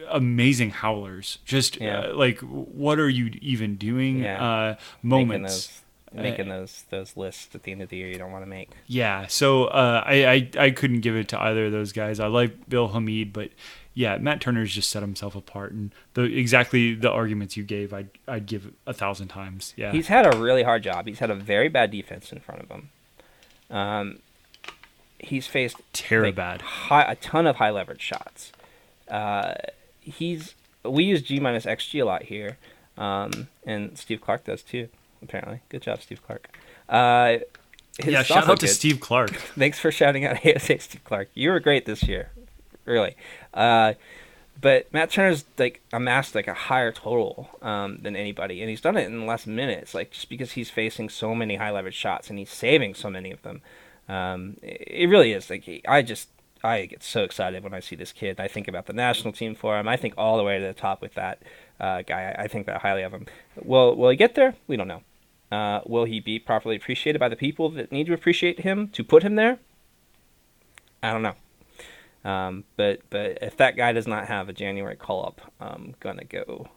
amazing howlers. Just Yeah. uh, like what are you even doing? Yeah. Uh, moments. Those making those those lists at the end of the year you don't want to make. Yeah, so uh, I, I I couldn't give it to either of those guys. I like Bill Hamid, but yeah, Matt Turner's just set himself apart, and the exactly the arguments you gave, I'd I'd give a thousand times. Yeah, He's had a really hard job. He's had a very bad defense in front of him. Um, he's faced Terror like, bad. high, a ton of high leverage shots. Uh, he's we use G minus XG a lot here, um, and Steve Clark does too. Apparently, good job, Steve Clark. Uh, yeah. Shout out to good. Steve Clark. Thanks for shouting out ASA Steve Clark. You were great this year, really. Uh, but Matt Turner's like amassed like a higher total um, than anybody, and he's done it in less minutes. Like just because he's facing so many high leverage shots and he's saving so many of them, um, it, it really is like he- I just I get so excited when I see this kid. I think about the national team for him. I think all the way to the top with that uh, guy. I, I think that highly of him. Will Will he get there? We don't know. Uh, will he be properly appreciated by the people that need to appreciate him to put him there? I don't know. Um, but but if that guy does not have a January call up, I'm gonna go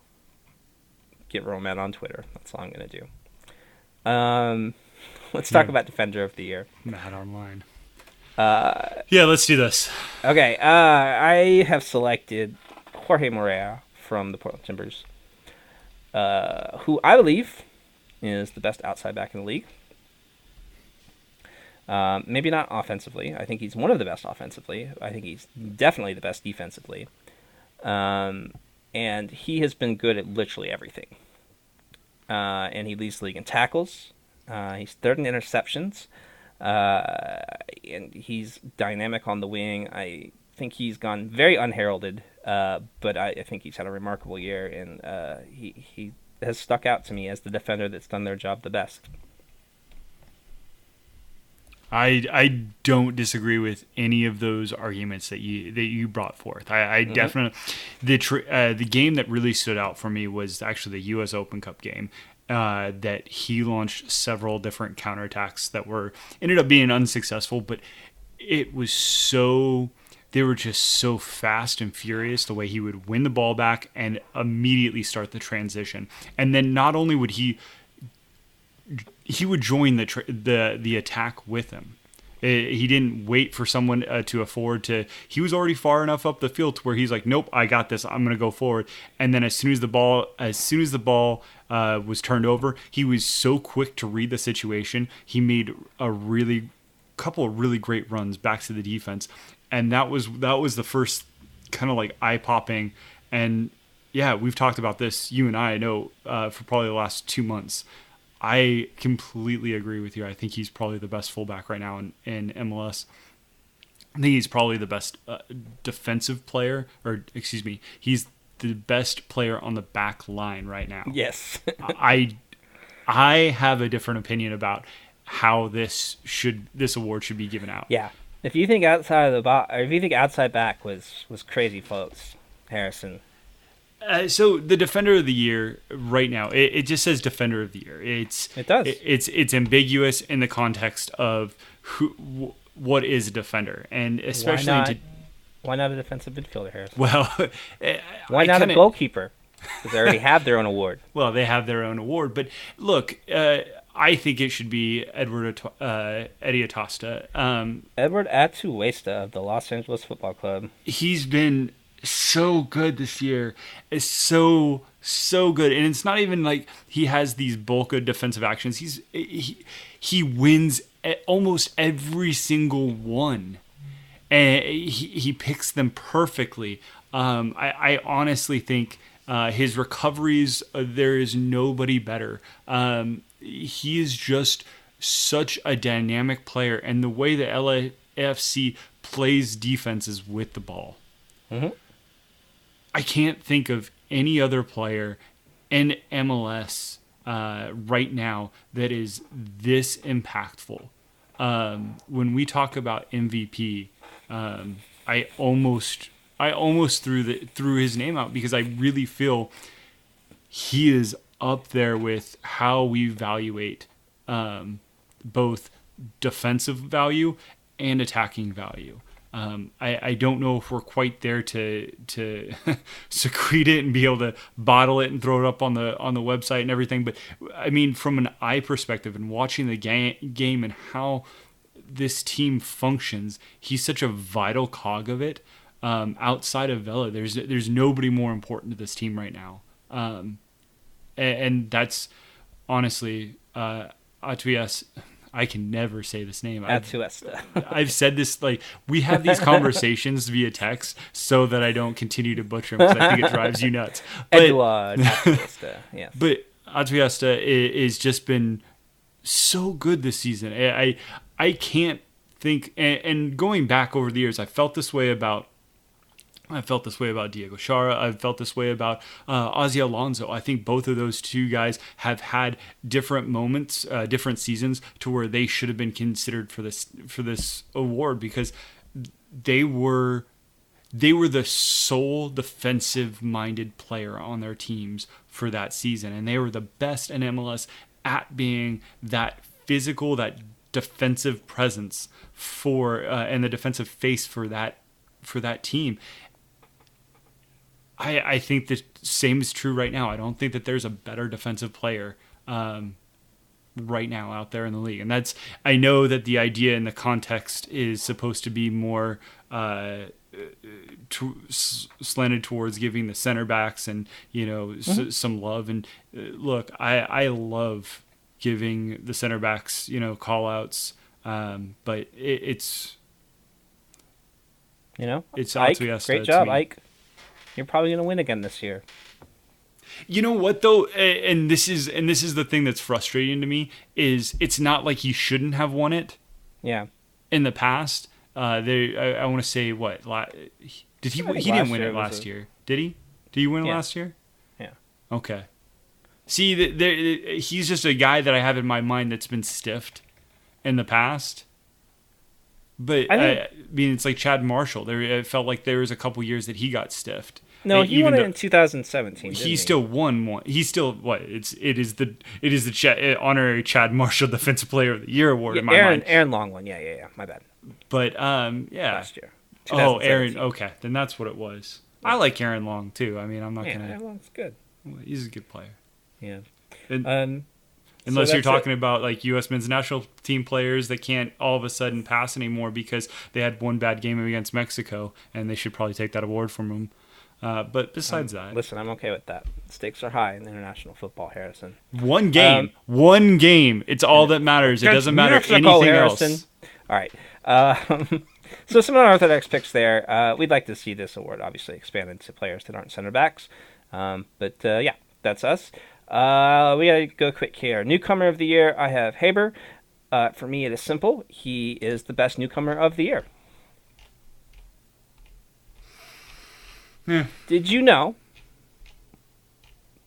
get Romet on Twitter. That's all I'm gonna do. Um, let's talk about Defender of the Year. Matt online. Uh, yeah, let's do this. Okay, uh, I have selected Jorge Moreira from the Portland Timbers, uh, who I believe is the best outside back in the league. Um, maybe not offensively. I think he's one of the best offensively. I think he's definitely the best defensively. Um, and he has been good at literally everything. Uh, and he leads the league in tackles. Uh, he's third in interceptions. Uh, and he's dynamic on the wing. I think he's gone very unheralded, uh, but I, I think he's had a remarkable year, and uh, he he has stuck out to me as the defender that's done their job the best. I I don't disagree with any of those arguments that you that you brought forth. I, I definitely the tr- uh, the game that really stood out for me was actually the U.S. Open Cup game. Uh, that he launched several different counterattacks that were ended up being unsuccessful, but it was so they were just so fast and furious the way he would win the ball back and immediately start the transition. And then not only would he he would join the tra- the the attack with him. Eh, He didn't wait for someone uh, to afford to. He was already far enough up the field to where he's like, "Nope, I got this. I'm gonna go forward." And then as soon as the ball, as soon as the ball uh, was turned over, he was so quick to read the situation. He made a really couple of really great runs back to the defense, and that was that was the first kind of like eye popping. And yeah, we've talked about this. You and I, know uh, for probably the last two months. I completely agree with you. I think he's probably the best fullback right now in, in MLS. I think he's probably the best uh, defensive player, or excuse me, he's the best player on the back line right now. Yes, I I have a different opinion about how this should this award should be given out. yeah. If you think outside of the box, or if you think outside back was was crazy, folks, Harrison. Uh, so the defender of the year right now, it, it just says defender of the year. It's It does. it's it's ambiguous in the context of who wh- what is a defender, and especially Why not? to, Why not a defensive midfielder, Harrison? well, eh, Why I not kinda- a goalkeeper? Because they already have their own award. Well, they have their own award, but look, uh, I think it should be Edward uh, Eddie Atuesta. Um, Edward Atuesta of the Los Angeles Football Club. he's been so good this year. It's so so good, and it's not even like he has these bulk of defensive actions. He's he he wins almost every single one, and he he picks them perfectly. Um, I, I honestly think uh, his recoveries uh, there is nobody better. Um, he is just such a dynamic player, and the way the LAFC plays defenses with the ball. I can't think of any other player in MLS uh, right now that is this impactful. Um, when we talk about MVP, um, I almost I almost threw the threw his name out because I really feel he is up there with how we evaluate um, both defensive value and attacking value. Um, I, I don't know if we're quite there to to secrete it and be able to bottle it and throw it up on the on the website and everything. But I mean, from an eye perspective and watching the game game and how this team functions, he's such a vital cog of it. Um, outside of Vela, there's there's nobody more important to this team right now. Um, and, and that's honestly uh, Atuias. I can never say this name. I've, I've said this like we have these conversations via text so that I don't continue to butcher them because I think it drives you nuts. But, Eduard Atuesta. Yes. but Atuesta is just been so good this season. I I, I can't think and, and going back over the years, I felt this way about I felt this way about Diego Chara. I've felt this way about uh, Ozzie Alonso. I think both of those two guys have had different moments, uh, different seasons, to where they should have been considered for this for this award because they were they were the sole defensive minded player on their teams for that season, and they were the best in MLS at being that physical, that defensive presence for uh, and the defensive face for that for that team. I, I think the same is true right now. I don't think that there's a better defensive player um, right now out there in the league, and that's I know that the idea and the context is supposed to be more uh, to, slanted towards giving the center backs and you know s- some love. And uh, look, I I love giving the center backs you know call outs, um, but it, it's You know, It's Ike. Great job. Ike. You're probably gonna win again this year. You know what though, and this is and this is the thing that's frustrating to me is it's not like he shouldn't have won it Yeah. in the past. Uh, they I, I want to say what la- did he he didn't win it last year? Did he? Did he win it Yeah. last year? Yeah. Okay. See, there, he's just a guy that I have in my mind that's been stiffed in the past. But I I, think- I mean, it's like Chad Marshall. There, it felt like there was a couple years that he got stiffed. No, And he even won it in 2017. he he still won one. He's still what? It's it is the it is the Ch- honorary Chad Marshall Defensive Player of the Year award Yeah, in my Aaron mind. Aaron Long one. Yeah, yeah, yeah. My bad. But um, yeah. Last year. Oh, Aaron. Okay, then that's what it was. I like Aaron Long too. I mean, I'm not Yeah, gonna. Aaron Long's good. He's a good player. Yeah. And- Um. Unless so you're that's it. talking about like U.S. men's national team players that can't all of a sudden pass anymore because they had one bad game against Mexico, and they should probably take that award from them. Uh, but besides that, Listen, I'm okay with that. Stakes are high in international football, Harrison. one game, Um, one game. It's all that matters. It doesn't matter anything Harrison. else. All right. Um, so some unorthodox picks there. Uh, we'd like to see this award obviously expanded to players that aren't center backs. Um, but uh, yeah, that's us. Uh, we gotta go quick here. Newcomer of the year, I have Heber. Uh, for me, it is simple. He is the best newcomer of the year. Yeah. Did you know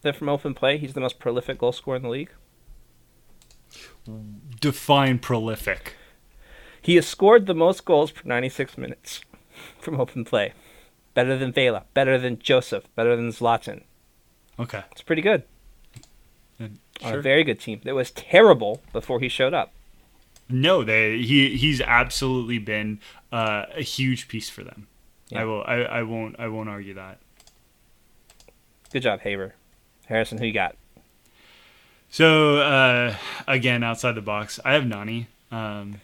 that from open play, he's the most prolific goal scorer in the league? Define prolific. He has scored the most goals per 96 minutes from open play. Better than Vela, better than Josef, better than Zlatan. Okay. It's pretty good And- on Sure. a very good team. That was terrible before he showed up. No, they he he's absolutely been uh, a huge piece for them. Yeah. I will I, I won't I won't argue that. Good job, Heber. Harrison, who you got? So uh, again, outside the box, I have Nani. Um,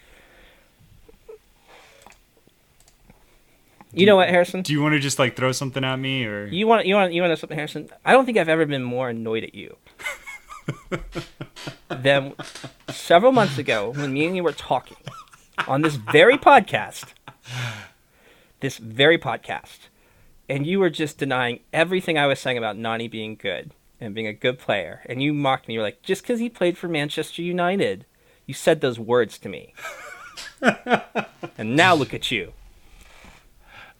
You know what, Harrison? do you want to just like throw something at me or You want you want you want to something, Harrison? I don't think I've ever been more annoyed at you than several months ago when me and you were talking on this very podcast. This very podcast, and you were just denying everything I was saying about Nani being good and being a good player, and you mocked me. You're like, just because he played for Manchester United, you said those words to me, and now look at you.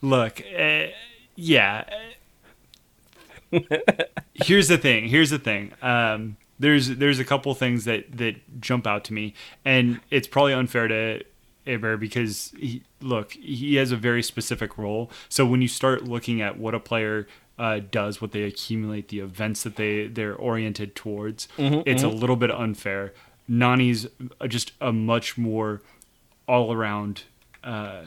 Look, uh, yeah. here's the thing. Here's the thing. Um, there's there's a couple things that that jump out to me, and it's probably unfair to Heber because he, look, he has a very specific role. So when you start looking at what a player uh, does, what they accumulate, the events that they they're oriented towards, it's a little bit unfair. Nani's just a much more all around. Uh,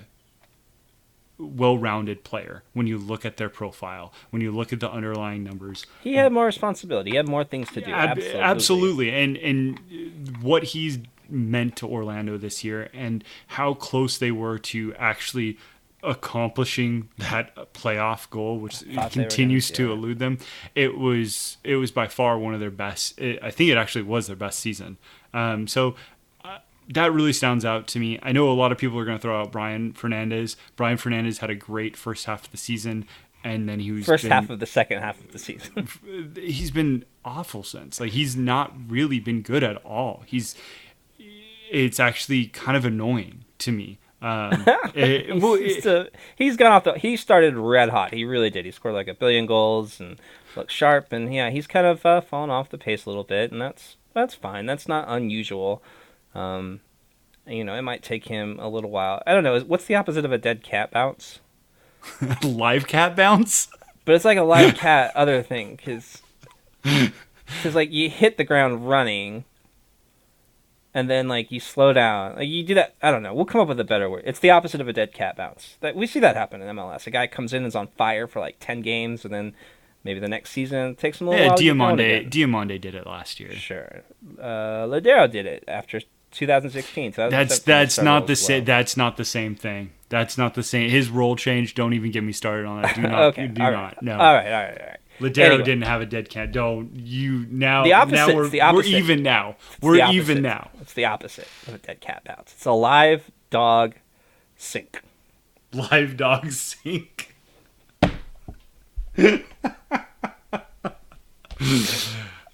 well-rounded player when you look at their profile, when you look at the underlying numbers. He had more responsibility. He had more things to do. Ab- absolutely. absolutely. And and what he's meant to Orlando this year and how close they were to actually accomplishing that playoff goal which continues gonna- to yeah. elude them it was it was by far one of their best it, i think it actually was their best season um, so that really stands out to me i know a lot of people are going to throw out brian fernandez brian fernandez had a great first half of the season and then he was First been- half of the second half of the season. he's been awful since. Like he's not really been good at all. He's it's actually kind of annoying to me. Um, it- well, it- he's gone off the. He started red hot. He really did. He scored like a billion goals and looked sharp. And yeah, he's kind of uh, fallen off the pace a little bit, and that's that's fine. That's not unusual. Um, you know, it might take him a little while. I don't know. What's the opposite of a dead cat bounce? live cat bounce. But it's like a live cat other thing because because like you hit the ground running and then like you slow down like you do that i don't know we'll come up with a better word it's the opposite of a dead cat bounce that we see that happen in mls a guy comes in and is on fire for like 10 games and then maybe the next season takes him a little Yeah, while Diomande. Diomande did it last year. sure uh Lodeiro did it after 2016 That's 2017 that's not the same. well. That's not the same thing. That's not the same. His role change. Don't even get me started on that. Do not. okay do all not. right. No. all right all right all right Lodeiro Anyway. didn't have a dead cat. Don't you now? The opposite- Now we're, the opposite. we're even now. It's We're even now. it's the opposite of a dead cat bounce it's a live dog sink Live dog sink.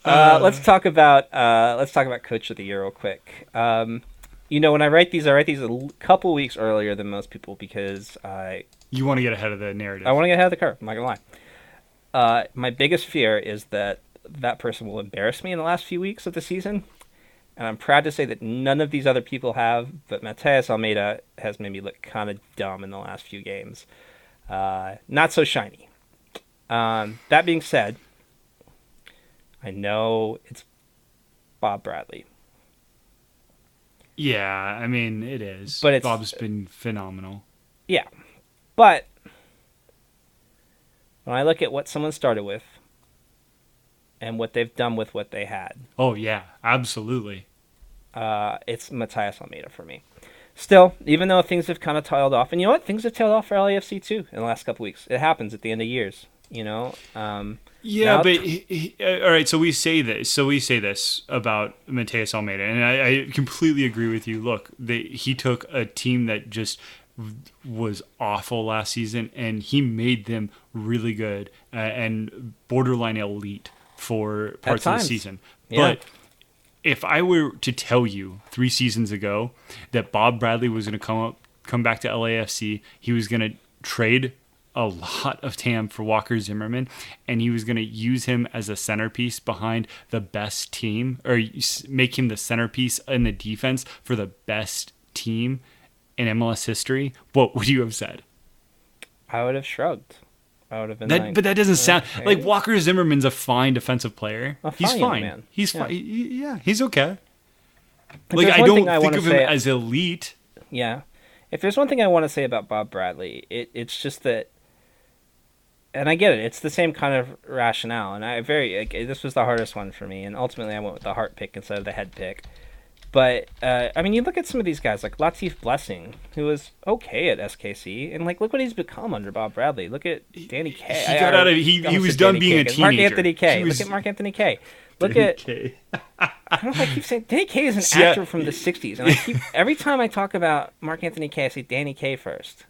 Uh, let's talk about uh, let's talk about coach of the year real quick. Um, you know, when I write these, I write these a couple weeks earlier than most people because I You want to get ahead of the narrative. I want to get ahead of the curve. I'm not gonna lie. Uh, my biggest fear is that that person will embarrass me in the last few weeks of the season, and I'm proud to say that none of these other people have. But Matías Almeyda has made me look kind of dumb in the last few games. Uh, not so shiny. Um, that being said, I know it's Bob Bradley. Yeah, I mean it is. But it's- Bob's been phenomenal. Yeah. But when I look at what someone started with and what they've done with what they had, Oh yeah, absolutely. uh, it's Matías Almeyda for me. Still, even though things have kind of tailed off, and you know what? Things have tailed off for LAFC too in the last couple weeks. It happens at the end of years, you know? Um, Yeah, Now- but he, he, uh, all right. So we say this. So we say this about Matías Almeyda, and I, I completely agree with you. Look, they, he took a team that just was awful last season, and he made them really good uh, and borderline elite for parts of the season. Yeah. But if I were to tell you three seasons ago that Bob Bradley was going to come up, come back to LAFC, he was going to trade a lot of TAM for Walker Zimmerman, and he was going to use him as a centerpiece behind the best team, or make him the centerpiece in the defense for the best team in MLS history. What would you have said? I would have shrugged. I would have been That, like, but that doesn't uh, sound okay. like Walker Zimmerman's a fine defensive player. A he's fine man. He's Yeah. fine. Yeah, he's okay. If Like I don't I think of him say- as elite. Yeah. If there's one thing I want to say about Bob Bradley, it, it's just that, and I get it, it's the same kind of rationale. And I very, like, this was the hardest one for me. And ultimately, I went with the heart pick instead of the head pick. But, uh, I mean, you look at some of these guys, like Latif Blessing, who was okay at SKC. And, like, look what he's become under Bob Bradley. Look at Danny Kaye. he got out of- he- he was done Danny being a K, 'cause Mark. Anthony Kaye. Was- Look at Mark Anthony Kaye. Look at Okay. I don't know if I keep saying Danny Kaye is an I- actor from the '60s, and I keep every time I talk about Mark Anthony Kaye, I say Danny Kaye first.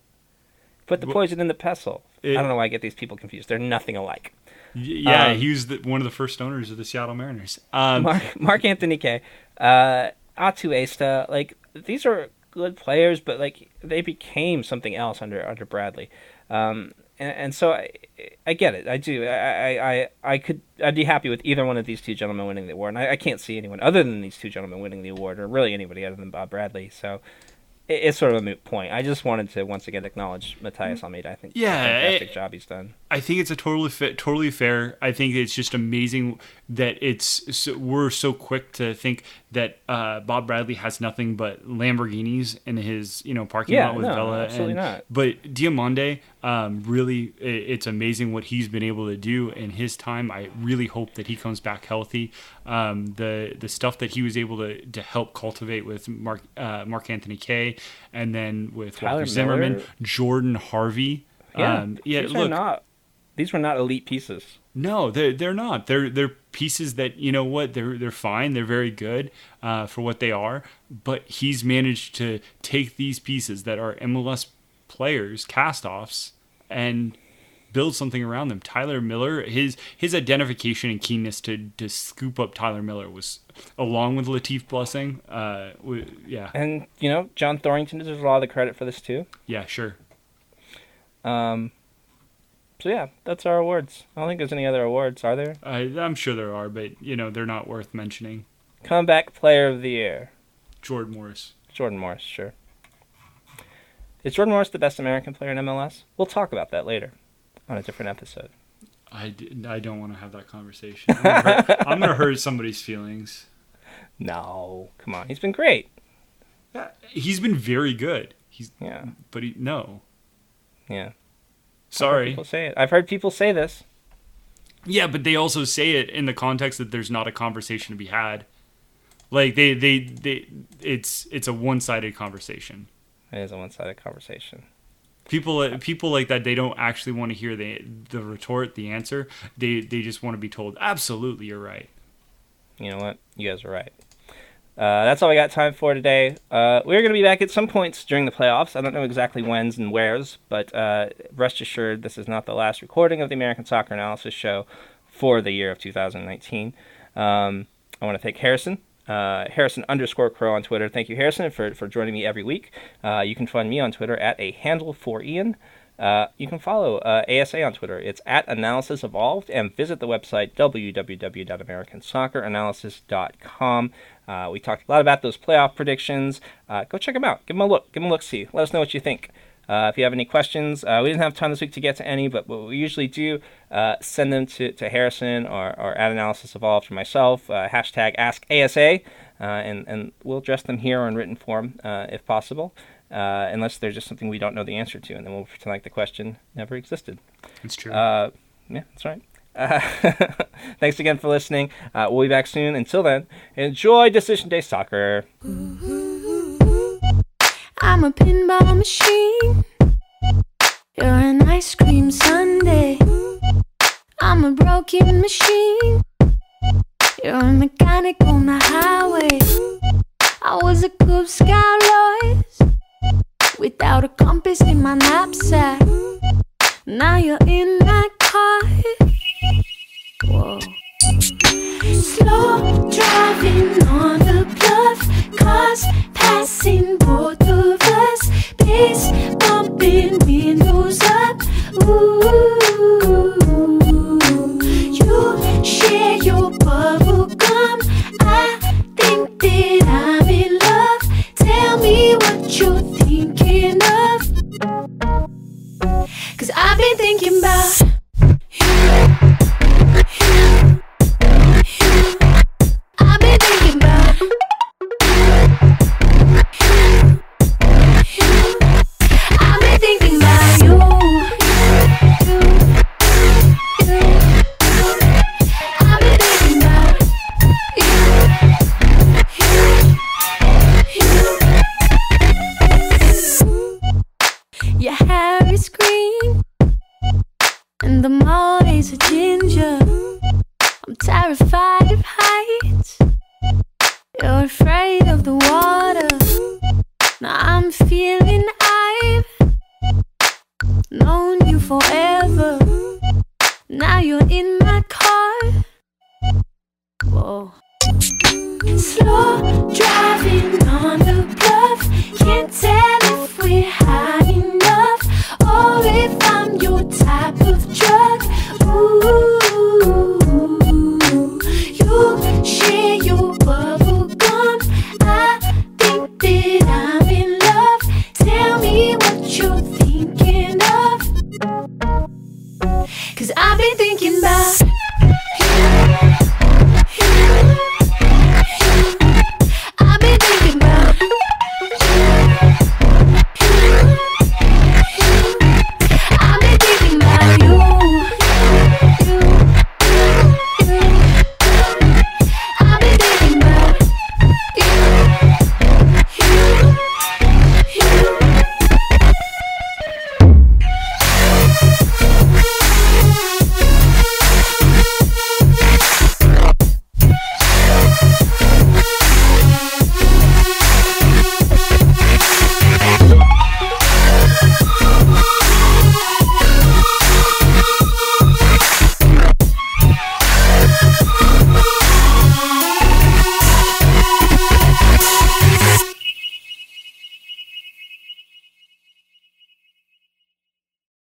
Put the poison in the pestle. it- I don't know why I get these people confused. They're nothing alike. Yeah, Um, he was the, one of the first owners of the Seattle Mariners. Um, Mark Mark Anthony Kaye, uh, Atuesta, like these are good players, but like they became something else under under Bradley. Um, and, and so I, I get it. I do. I, I, I, could. I'd be happy with either one of these two gentlemen winning the award. And I, I can't see anyone other than these two gentlemen winning the award, or really anybody other than Bob Bradley. So it's sort of a moot point. I just wanted to once again acknowledge Matías mm. Almeyda. I think Yeah, a fantastic it- job he's done. I think it's a totally fit, totally fair. I think it's just amazing that it's so, we're so quick to think that uh, Bob Bradley has nothing but Lamborghinis in his you know parking Yeah, lot with Bella. no, Vela. absolutely and, not. But Diomande, um, really, it's amazing what he's been able to do in his time. I really hope that he comes back healthy. Um, the the stuff that he was able to, to help cultivate with Mark uh, Mark Anthony Kaye, and then with Tyler Walker Zimmerman, Miller. Jordan Harvey. Yeah, um, yeah. these Look, are not. These were not elite pieces. No, they're they're not. They're they're pieces that you know what they're they're fine. They're very good uh, for what they are. But he's managed to take these pieces that are MLS players, cast-offs, and build something around them. Tyler Miller, his his identification and keenness to to scoop up Tyler Miller was along with Latif Blessing. Uh, w- yeah, And you know, John Thorrington deserves a lot of the credit for this too. yeah, sure. Um, so yeah, that's our awards. I don't think there's any other awards, are there? I, I'm sure there are, but you know they're not worth mentioning. Comeback Player of the Year, Jordan Morris. Jordan Morris, sure. Is Jordan Morris the best American player in MLS? We'll talk about that later on a different episode. I, d- I don't want to have that conversation. I'm gonna, hurt, I'm gonna hurt somebody's feelings. No, come on, he's been great. Yeah, he's been very good. He's Yeah, but he no. yeah. I've Sorry. people say it. I've heard people say this. Yeah, but they also say it in the context that there's not a conversation to be had. Like they they they it's it's a one-sided conversation. It is a one-sided conversation. People people like that they don't actually want to hear the the retort, the answer. They they just want to be told, "Absolutely, you're right." You know what? You guys are right. Uh, that's all we got time for today. Uh, we're going to be back at some points during the playoffs. I don't know exactly when's and where's, but uh, rest assured, this is not the last recording of the American Soccer Analysis Show for the year of 2019. Um, I want to thank Harrison. Uh, Harrison underscore Crow on Twitter. Thank you, Harrison, for, for joining me every week. Uh, you can find me on Twitter at a handle for Ian. Uh, you can follow uh, ASA on Twitter. It's at Analysis Evolved and visit the website www.americansocceranalysis.com. Uh, we talked a lot about those playoff predictions. Uh, go check them out. Give them a look. Give them a look. See. Let us know what you think. Uh, if you have any questions, uh, we didn't have time this week to get to any, but what we usually do, uh, send them to, to Harrison or, or at Analysis Evolved for myself. Uh, hashtag Ask ASA, uh, and, and we'll address them here or in written form uh, if possible, uh, unless there's just something we don't know the answer to, and then we'll pretend like the question never existed. That's true. Uh, yeah, that's right. Uh, thanks again for listening. Uh, we'll be back soon. Until then, enjoy Decision Day Soccer. I'm a pinball machine. You're an ice cream sundae. I'm a broken machine. You're a mechanic on the highway. I was a Cub Scout loist without a compass in my knapsack. Now you're in that car. Whoa. Slow driving on the bluff, cars passing both of us. Bass bumping, windows up. Ooh, you share your bubble gum. I think that I'm in love. Tell me what you're thinking of. Cause I've been thinking about. I've